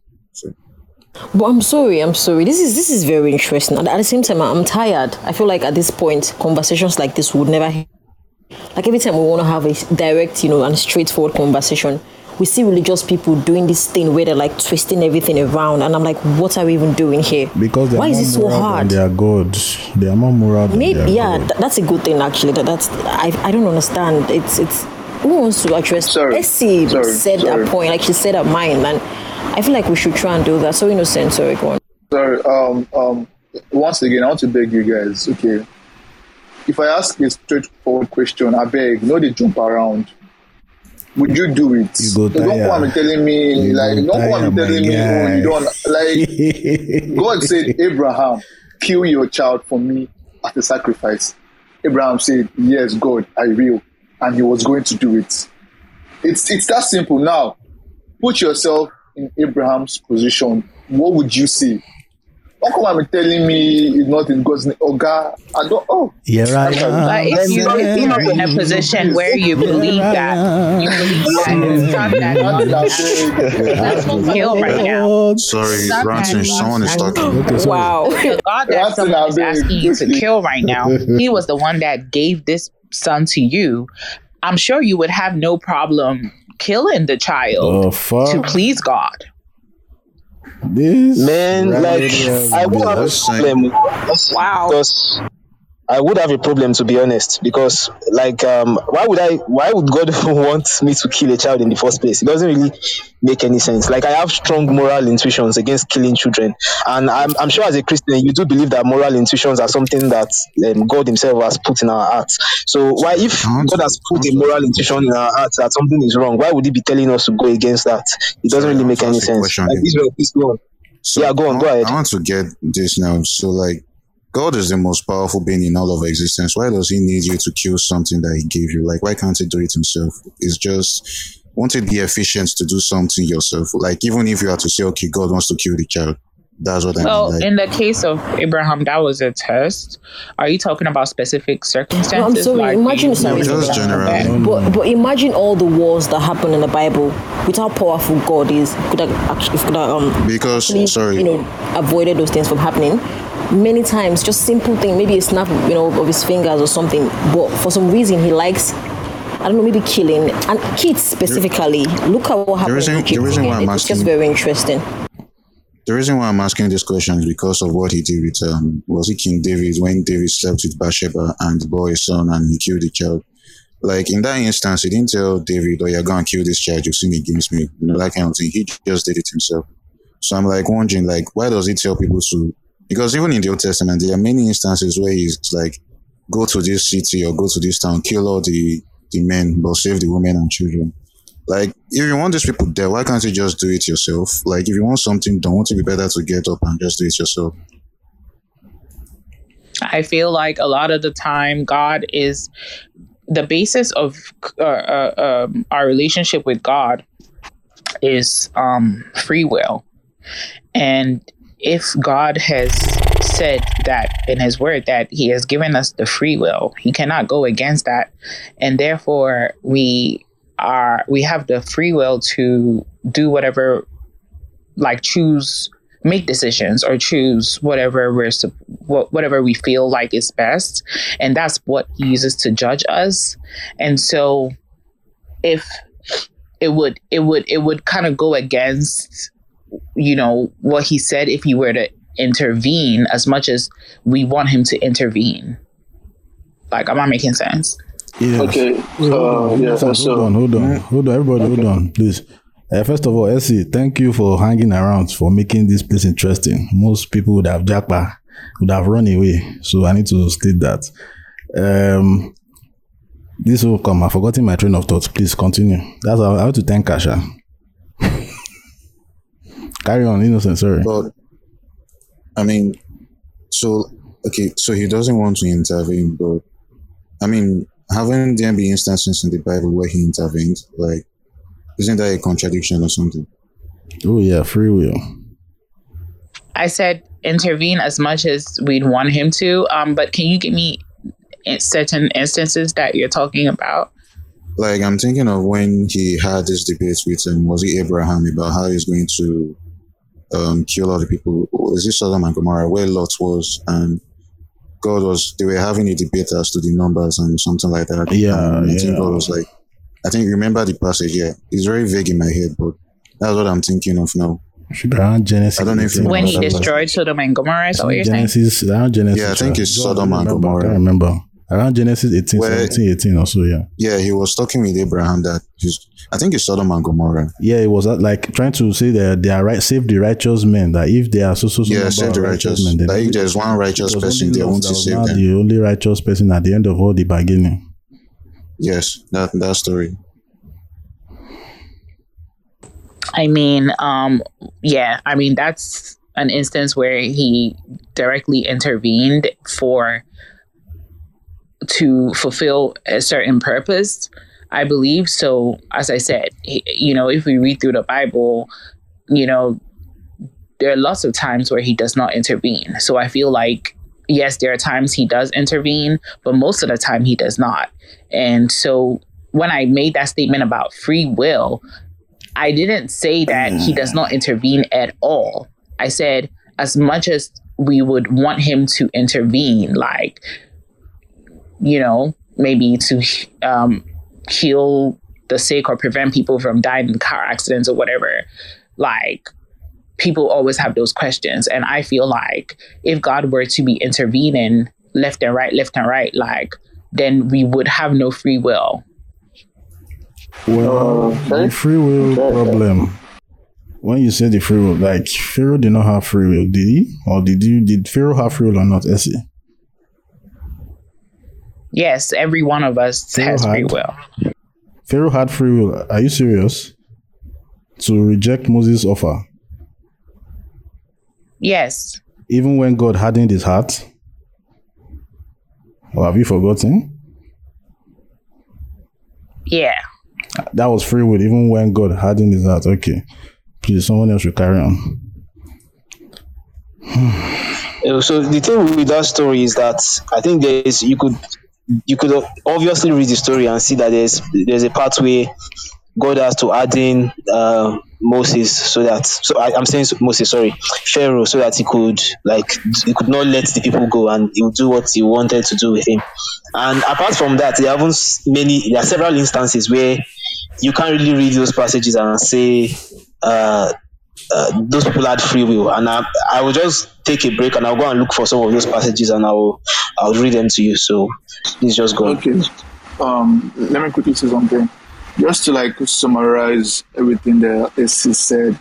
But I'm sorry, I'm sorry. This is this is very interesting. And at the same time, I'm tired. I feel like at this point, conversations like this would never. Like every time we want to have a direct, you know, and straightforward conversation, we see religious people doing this thing where they're like twisting everything around, and I'm like, what are we even doing here? Because why is it so hard? They are God. They are more moral than Maybe yeah, God. th- that's a good thing actually. That that's I I don't understand. It's it's who wants to address. Sorry. Essie Sorry. said Sorry. that point, like she said her mind, and I feel like we should try and do that. So innocent, sorry, go on. Sorry. Um. Um. Once again, I want to beg you guys. Okay. If I ask a straightforward question, I beg, no, they jump around. Would you do it? You go don't tire. come and telling me You like go don't come tire, and my telling me oh you don't like God said Abraham kill your child for me as a sacrifice. Abraham said yes God I will and he was going to do it. It's it's that simple. Now put yourself in Abraham's position. What would you say? Don't come and be telling me it's not in God's name. Oh God, I don't. Oh, Here I am. But if you if you're in a position where you believe that you believe that it's not that God that's not kill right now. sorry, Stop Ransom, someone is talking. Wow. God that That's someone what is I mean. asking you to kill right now, he was the one that gave this son to you. I'm sure you would have no problem killing the child The to please God. This Man, like I would have a problem. Wow. Because I would have a problem to be honest. Because like um why would I why would God want me to kill a child in the first place? It doesn't really make any sense. Like I have strong moral intuitions against killing children. And I'm I'm sure as a Christian you do believe that moral intuitions are something that um, God Himself has put in our hearts. So why if God has put a moral intuition in our hearts that something is wrong, why would he be telling us to go against that? It doesn't really make any sense. Like. Israel, please go on. So Yeah, go on, I go ahead. I want to get this now. So, like, God is the most powerful being in all of existence. Why does He need you to kill something that He gave you? Like, why can't He do it Himself? It's just, won't it be efficient to do something yourself? Like, even if you are to say, okay, God wants to kill the child, that's what I Well, mean. Like, in the case of Abraham, that was a test. Are you talking about specific circumstances? No, I'm sorry, like imagine- you- sorry. just generally. But but imagine all the wars that happen in the Bible with how powerful God is. Could have actually could have um Because, actually, sorry, you know avoided those things from happening. Many times, just simple thing, maybe a snap, you know, of his fingers or something. But for some reason, he likes. I don't know, maybe killing and kids specifically. Look at what happened. reason- in the reason why I'm asking, it's just very interesting. the reason why I'm asking this question is because of what he did with, um, was it King David when David slept with Bathsheba and bore a son and he killed the child? Like in that instance, he didn't tell David, "Oh, you're gonna kill this child. You sin against me." You know, that kind of thing. He just did it himself. So I'm like wondering, like, why does he tell people to? Because even in the Old Testament, there are many instances where he's like, "Go to this city or go to this town, kill all the the men, but save the women and children." Like, if you want these people there, why can't you just do it yourself? Like, if you want something done, won't it be better to get up and just do it yourself? I feel like a lot of the time, God is the basis of uh, uh, um, our relationship with God is um, free will. And if God has said that in His Word that He has given us the free will, He cannot go against that, and therefore we are we have the free will to do whatever, like choose make decisions or choose whatever we're whatever we feel like is best. And that's what he uses to judge us. And so if it would it would it would kind of go against you know what he said if he were to intervene as much as we want him to intervene like am i making sense Yes. Okay. Hold Uh, on, yeah. hold So on, hold on, hold on, everybody, hold on, please. Uh, first of all, Essie, thank you for hanging around for making this place interesting. Most people would have jackpot, would have run away. So I need to state that. Um, this will come. I've forgotten my train of thought. Please continue. That's how I have to thank Kasha. Carry on, innocent. Sorry. But I mean, so okay, so he doesn't want to intervene, but I mean, haven't there been instances in the Bible where he intervened? Like, isn't that a contradiction or something? Oh yeah, free will. I said intervene as much as we'd want him to. Um, but can you give me certain instances that you're talking about? Like, I'm thinking of when he had this debate with him, was it Abraham about how he's going to um kill all the people. Was it Sodom and Gomorrah where Lot was and God was they were having a debate as to the numbers and something like that. Yeah, And I think. God was like, I think remember the passage. Yeah, it's very vague in my head, but that's what I'm thinking of now. Should be around Genesis. I don't know if When he destroyed Sodom and Gomorrah, is that what you're saying? Genesis, around Genesis. Yeah, I think uh, it's God, Sodom and I remember, I Gomorrah. remember. Around Genesis 18, Where- 17, 18 or so, yeah. Yeah, he was talking with Abraham that he's. I think it's Sodom and Gomorrah. Yeah, it was uh, like trying to say that they are right, save the righteous men. That if they are so so so Yeah, save the righteous. men, then Like if there's one righteous person, only they want to save them. the only righteous person at the end of all the bargaining. Yes, that that story. I mean, um, yeah, I mean that's an instance where he directly intervened for to fulfill a certain purpose, I believe. So, as I said, you know, if we read through the Bible, you know, there are lots of times where he does not intervene. So I feel like yes, there are times he does intervene, but most of the time he does not. And so when I made that statement about free will, I didn't say that he does not intervene at all. I said as much as we would want him to intervene, like, you know, maybe to um, heal the sick or prevent people from dying in car accidents or whatever, like, people always have those questions. And I feel like if God were to be intervening left and right, left and right, like, then we would have no free will. Well, Okay. the free will problem. When you say the free will, like Pharaoh did not have free will, did he? Or did you? Did Pharaoh have free will or not? Essie? Yes, every one of us Pharaoh has free had- will. Pharaoh had free will. Are you serious? To reject Moses' offer, Yes. even when God hardened his heart. Or have you forgotten? Yeah. That was free will, even when God hardened his heart. Okay. Please, someone else should carry on. So the thing with that story is that I think there is you could you could obviously read the story and see that there's there's a where God has to add in uh, Moses so that so I, I'm saying Moses sorry Pharaoh so that he could like he could not let the people go and he would do what he wanted to do with him. And apart from that, there haven't many there are several instances where you can't really read those passages and say uh, uh, those people had free will, and I, I will just take a break and I'll go and look for some of those passages and I'll I'll read them to you. So please just go. on. Okay. Um, let me quickly say something. Just to like summarize everything that Essie said.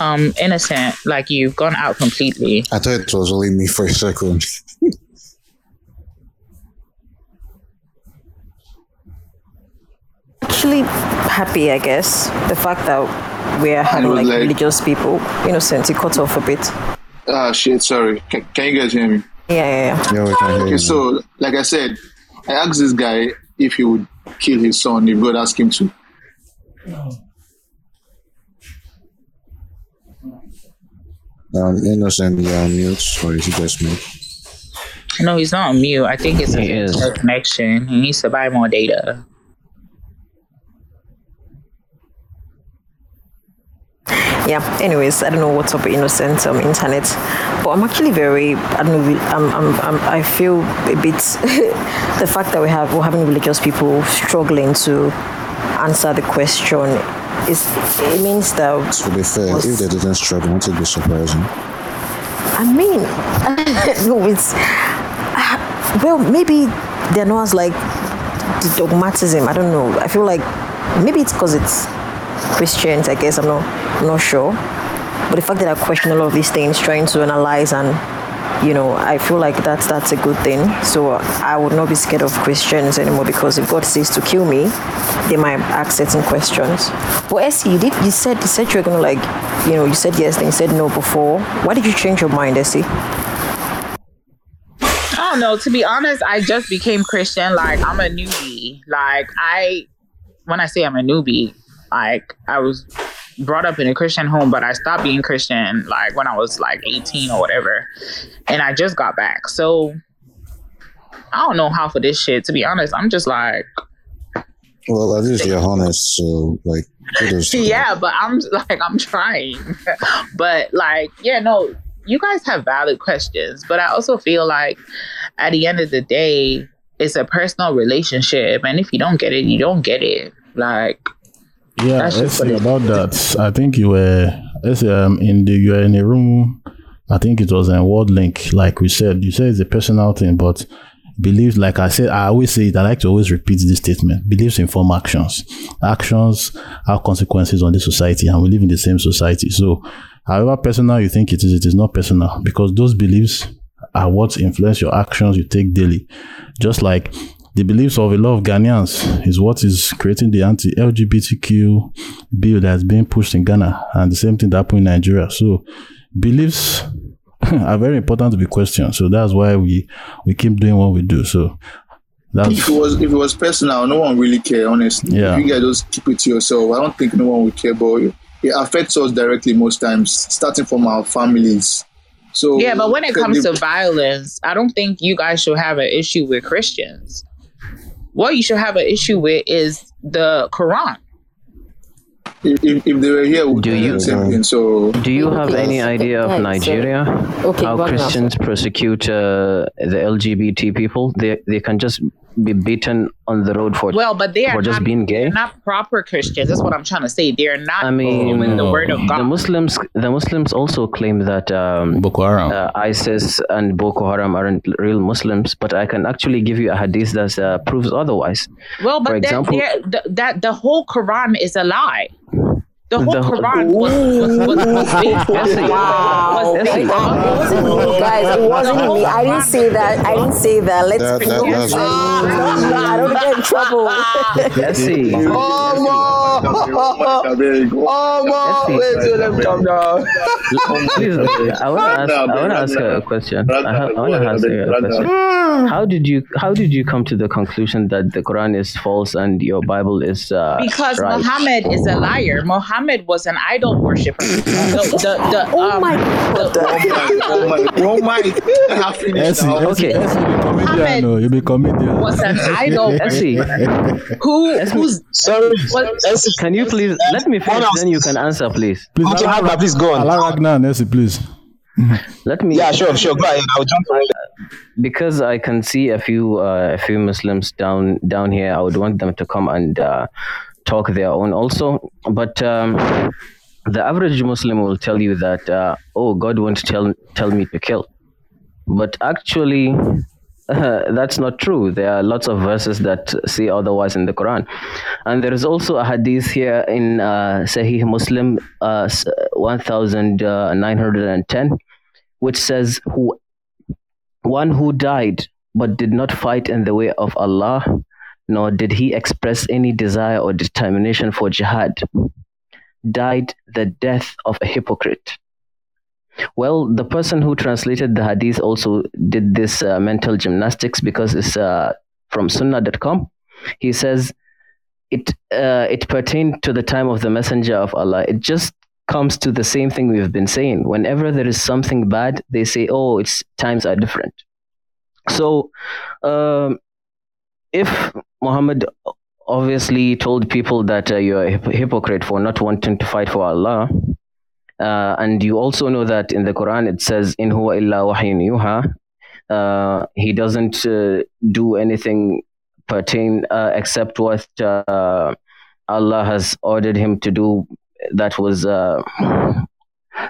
Um, innocent, like you've gone out completely. I thought it was only me for a second. Actually, happy, I guess. The fact that we're having like, like- religious people, innocent, it cut off a bit. Ah, shit. Sorry. Can, can you guys hear me? Yeah, yeah, yeah. yeah, we can hear Okay, you. so like I said, I asked this guy if he would kill his son if God asked him to. Um, innocent, yeah, mute, or is he just mute? No, he's not on mute. I think it's He a is. connection. He needs to buy more data. Yeah. Anyways, I don't know what's up with innocent um, internet, but I'm actually very. I don't know. I'm. I'm. I'm I feel a bit. the fact that we have we're having religious people struggling to answer the question it's, it means that. To be fair, was- if they didn't struggle, won't it be surprising? I mean, no, it's uh, well, maybe they're not as like the dogmatism. I don't know. I feel like maybe it's because it's Christians. I guess I'm not, I'm not sure. But the fact that I question a lot of these things, trying to analyze and you know, I feel like that's that's a good thing. So I would not be scared of Christians anymore because if God says to kill me, they might ask certain questions. But Essie, you did you said you said you were gonna like, you know, you said yes, then you said no before. Why did you change your mind, Essie? I don't know. To be honest, I just became Christian. Like I'm a newbie. Like I, when I say I'm a newbie, like I was brought up in a Christian home, but I stopped being Christian like when I was like 18 or whatever, and I just got back. So I don't know how for this shit. To be honest, I'm just like, Well, at least you're honest, so like kudos to that. yeah, but I'm like I'm trying, but like yeah, no, you guys have valid questions, but I also feel like at the end of the day, it's a personal relationship, and if you don't get it, you don't get it. Like Yeah, let's see about that. I think you were let's say um in the you were in a room. I think it was a word link, like we said. You said it's a personal thing, but beliefs, like I said, I always say it. I like to always repeat this statement: beliefs inform actions. Actions have consequences on the society, and we live in the same society. So, however personal you think it is, it is not personal because those beliefs are what influence your actions you take daily. Just like the beliefs of a lot of Ghanaians is what is creating the anti-LGBTQ bill that's being pushed in Ghana, and the same thing that happened in Nigeria. So, beliefs are very important to be questioned. So that's why we we keep doing what we do. So that's If it was if it was personal, no one really care. Honestly, Yeah. if you guys just keep it to yourself, I don't think no one will care. But it, it affects us directly most times, starting from our families. So yeah, but when it comes the- to violence, I don't think you guys should have an issue with Christians. What you should have an issue with is the Quran. if, if, if they were here, we Do you- them same thing. So Do you have Okay, any so- idea of right, so- Nigeria? Okay, how Wagner. Christians persecute uh, the LGBT people? They they can just be beaten on the road for Well, but they are for just not, being gay. they're not proper Christians. That's what I'm trying to say. They're not I mean, following the word of God. the Muslims the Muslims also claim that um, Boko Haram. uh, ISIS and Boko Haram aren't real Muslims, but I can actually give you a hadith that uh, proves otherwise. Well, but For example- they're- th- that the whole Quran is a lie. The whole The Quran was, was, was, was based Essie, Wow. was based on- It wasn't me, guys. It wasn't me. I didn't say that. I didn't say that. Let's That- be that- honest. that's- I don't get in trouble. Essie, Oh, Oh, man. Wait them come down. I want to ask. I want to ask a question. I, want to ask you a question. How did you How did you come to the conclusion that the Quran is false and your Bible is uh, because right? Muhammad is a liar. Muhammad was an idol worshiper. The, the, the, Oh um, my the- oh my, oh my, I finished Essie, now. Okay. Essie, you be you be comedian. was an idol Essie, who who's Sorry. was, Essie, can you please let me finish? Then you can answer, please. Please, Okay, allow, Ragnar, please go on. allow Ragnar and Essie, please. Let me. Yeah, sure, sure. Go ahead. I'll jump right because I can see a few uh, a few Muslims down down here. I would want them to come and uh, talk their own also. But um, the average Muslim will tell you that uh, oh God won't tell tell me to kill, but actually. that's not true. There are lots of verses that say otherwise in the Quran, and there is also a hadith here in uh, Sahih Muslim uh, one thousand nine hundred and ten, which says, "Who one who died but did not fight in the way of Allah, nor did he express any desire or determination for jihad, died the death of a hypocrite. Well, the person who translated the hadith also did this uh, mental gymnastics because it's uh, from sunnah.com. He says it uh, it pertained to the time of the messenger of Allah. It just comes to the same thing we've been saying. Whenever there is something bad, they say, "Oh, it's times are different." So, um, if Muhammad obviously told people that uh, you're a hypocrite for not wanting to fight for Allah, uh, and you also know that in the Quran it says, "In huwa illa wahyun yuha," uh, he doesn't uh, do anything pertain uh, except what uh, Allah has ordered him to do that was uh,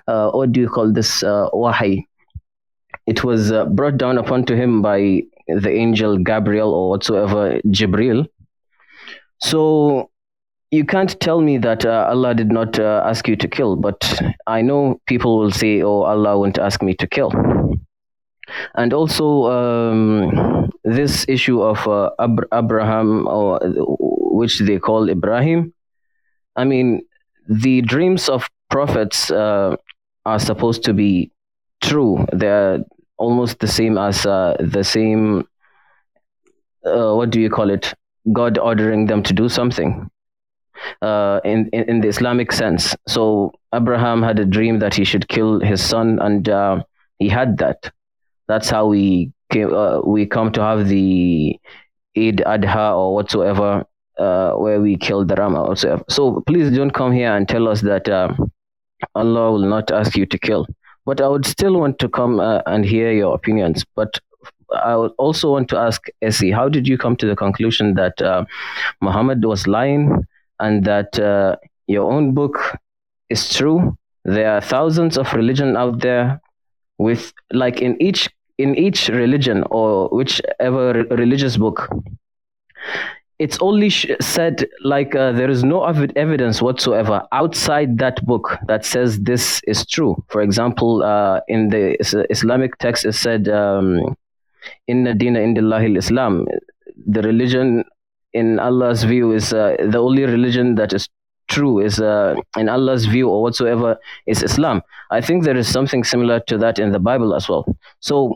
what do you call this wahi it was brought down upon to him by the angel Gabriel or whatsoever Jibril. So you can't tell me that uh, Allah did not uh, ask you to kill, but I know people will say, "Oh, Allah won't ask me to kill." And also, um, this issue of uh, Ab- Abraham, or which they call Ibrahim, I mean, the dreams of prophets uh, are supposed to be true. They're almost the same as uh, the same. Uh, what do you call it? God ordering them to do something uh, in, in, in the Islamic sense. So Abraham had a dream that he should kill his son, and uh, he had that. That's how we came. Uh, we come to have the Eid Adha or whatsoever, uh, where we kill the Rama or whatsoever. So please don't come here and tell us that uh, Allah will not ask you to kill. But I would still want to come uh, and hear your opinions. But I also want to ask Essie, how did you come to the conclusion that uh, Muhammad was lying and that uh, your own book is true? There are thousands of religion out there with like in each in each religion or whichever re- religious book it's only sh- said like uh, there is no ev- evidence whatsoever outside that book that says this is true for example uh, in the is- islamic text it said um, inna dina indillahi islam the religion in allah's view is uh, the only religion that is true is uh, in allah's view or whatsoever is islam i think there is something similar to that in the bible as well so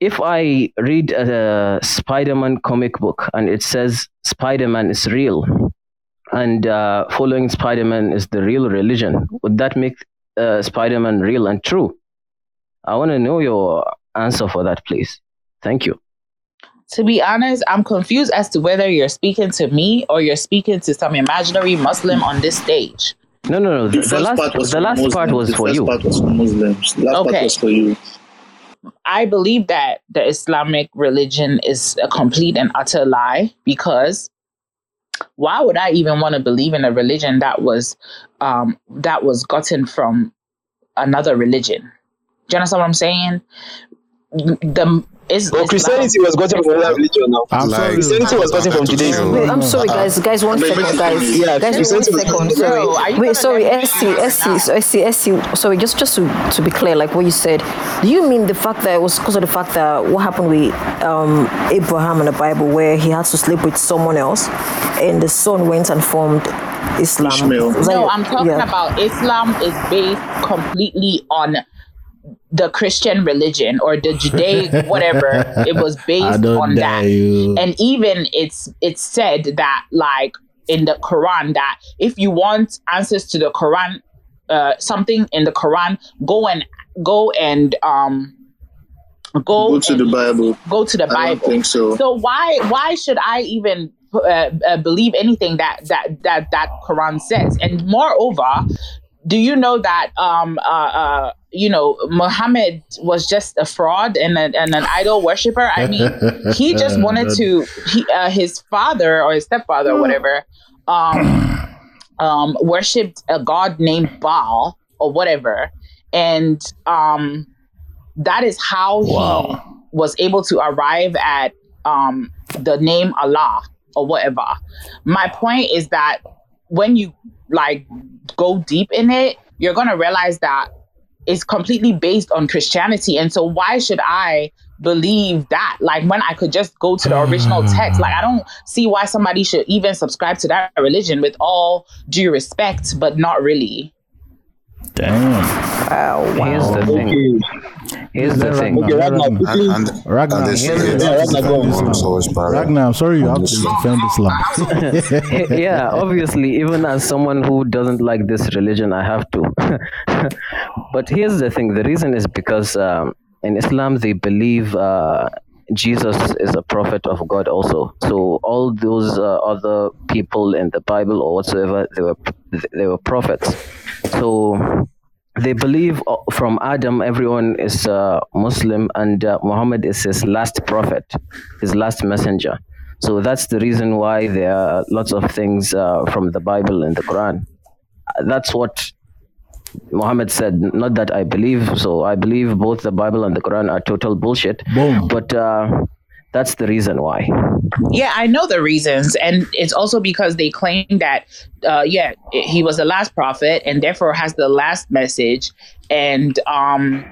if I read a Spider-Man comic book and it says Spider-Man is real and uh, following Spider-Man is the real religion, would that make uh, Spider-Man real and true? I want to know your answer for that, please. Thank you. To be honest, I'm confused as to whether you're speaking to me or you're speaking to some imaginary Muslim on this stage. No, no, no. The, the last, the last part was the for first you. part was for Muslims. The last part Okay. was for you. I believe that the Islamic religion is a complete and utter lie because why would I even want to believe in a religion that was um, that was gotten from another religion? Do you understand what I'm saying? The is But Christianity was gotten from another religion now. I'm sorry. Christianity was gotten from Judaism. Wait, I'm sorry, guys. Guys, one Wait, second, guys. yeah, guys, you one was Sorry. No, Wait, sorry, Essie, Essie, Essie, Essie. Sorry, just just to, to be clear, like what you said. Do you mean the fact that it was because of the fact that what happened with um, Abraham in the Bible, where he had to sleep with someone else, and the son went and formed Islam? Ishmael. No, I'm talking yeah. about Islam is based completely on the Christian religion or the Judaic whatever. It was I based don't on dare that. you. And even it's it's said that like in the Quran that if you want answers to the Quran, uh, something in the Quran, go and go and um go, Go to the Bible. go to the I don't Bible. think so. So why why should I even uh, uh, believe anything that that that that Quran says? And moreover, do you know that um uh, uh you know Muhammad was just a fraud and, a, and an idol worshiper? I mean, he just wanted to he uh, his father or his stepfather or whatever um um worshipped a god named Baal or whatever, and um that is how he was able to arrive at um, the name Allah or whatever. My point is that when you like go deep in it, you're gonna realize that it's completely based on Christianity. And so why should I believe that? Like when I could just go to the original hmm. text. Like I don't see why somebody should even subscribe to that religion with all due respect, but not really. Damn. Wow. Here's the thing. Here's the thing. Okay, Ragnar, And, and, Ragnar, and here's that the- Ragnar, go on. Islam is always parallel. Ragnar, I'm sorry you have to defend Islam. yeah, obviously, even as someone who doesn't like this religion, I have to. but here's the thing the reason is because um, in Islam, they believe uh, Jesus is a prophet of God also. So all those uh, other people in the Bible or whatsoever, they were, they were prophets. So they believe uh, from Adam, everyone is uh, Muslim, and uh, Muhammad is his last prophet, his last messenger. So that's the reason why there are lots of things uh, from the Bible and the Quran. That's what Muhammad said. Not that I believe. So I believe both the Bible and the Quran are total bullshit. Boom. But uh, that's the reason why. Yeah, I know the reasons, and it's also because they claim that, uh, yeah, he was the last prophet, and therefore has the last message, and um,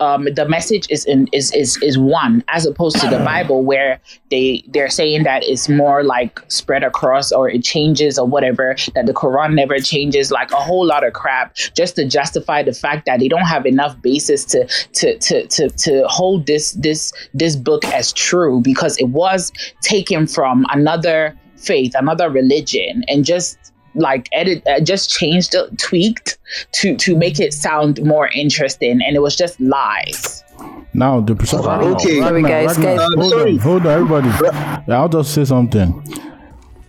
um, the message is in is is is one as opposed to the Bible where they they're saying that it's more like spread across or it changes or whatever that the Quran never changes like a whole lot of crap just to justify the fact that they don't have enough basis to to to to, to hold this this this book as true because it was taken from another faith another religion and just like edit uh, just changed it tweaked to to make it sound more interesting and it was just lies Now the precise. Okay. Sorry, guys, guys. hold sorry. on, hold on, everybody. I'll just say something.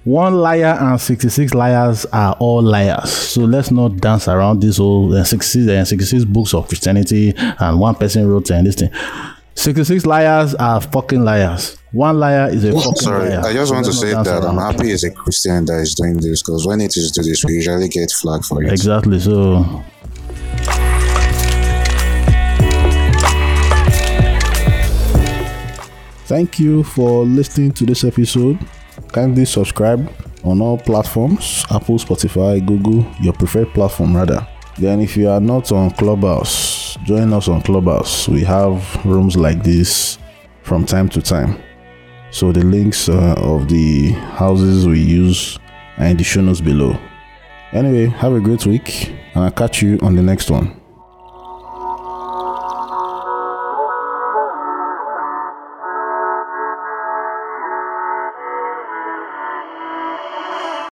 One liar and sixty-six liars are all liars. So let's not dance around this whole uh, 66, uh, 66 books of Christianity and one person wrote and this thing. Sixty-six liars are fucking liars. One liar is a fucking Sorry, liar. I just want to say that I'm happy as a Christian that is doing this because when it is do this, we usually get flagged for it. Exactly. So Thank you for listening to this episode. Kindly subscribe on all platforms Apple, Spotify, Google, your preferred platform, rather. Then, if you are not on Join us on Clubhouse. We have rooms like this from time to time. So, the links uh, of the houses we use are in the show notes below. Anyway, have a great week, and I'll catch you on the next one.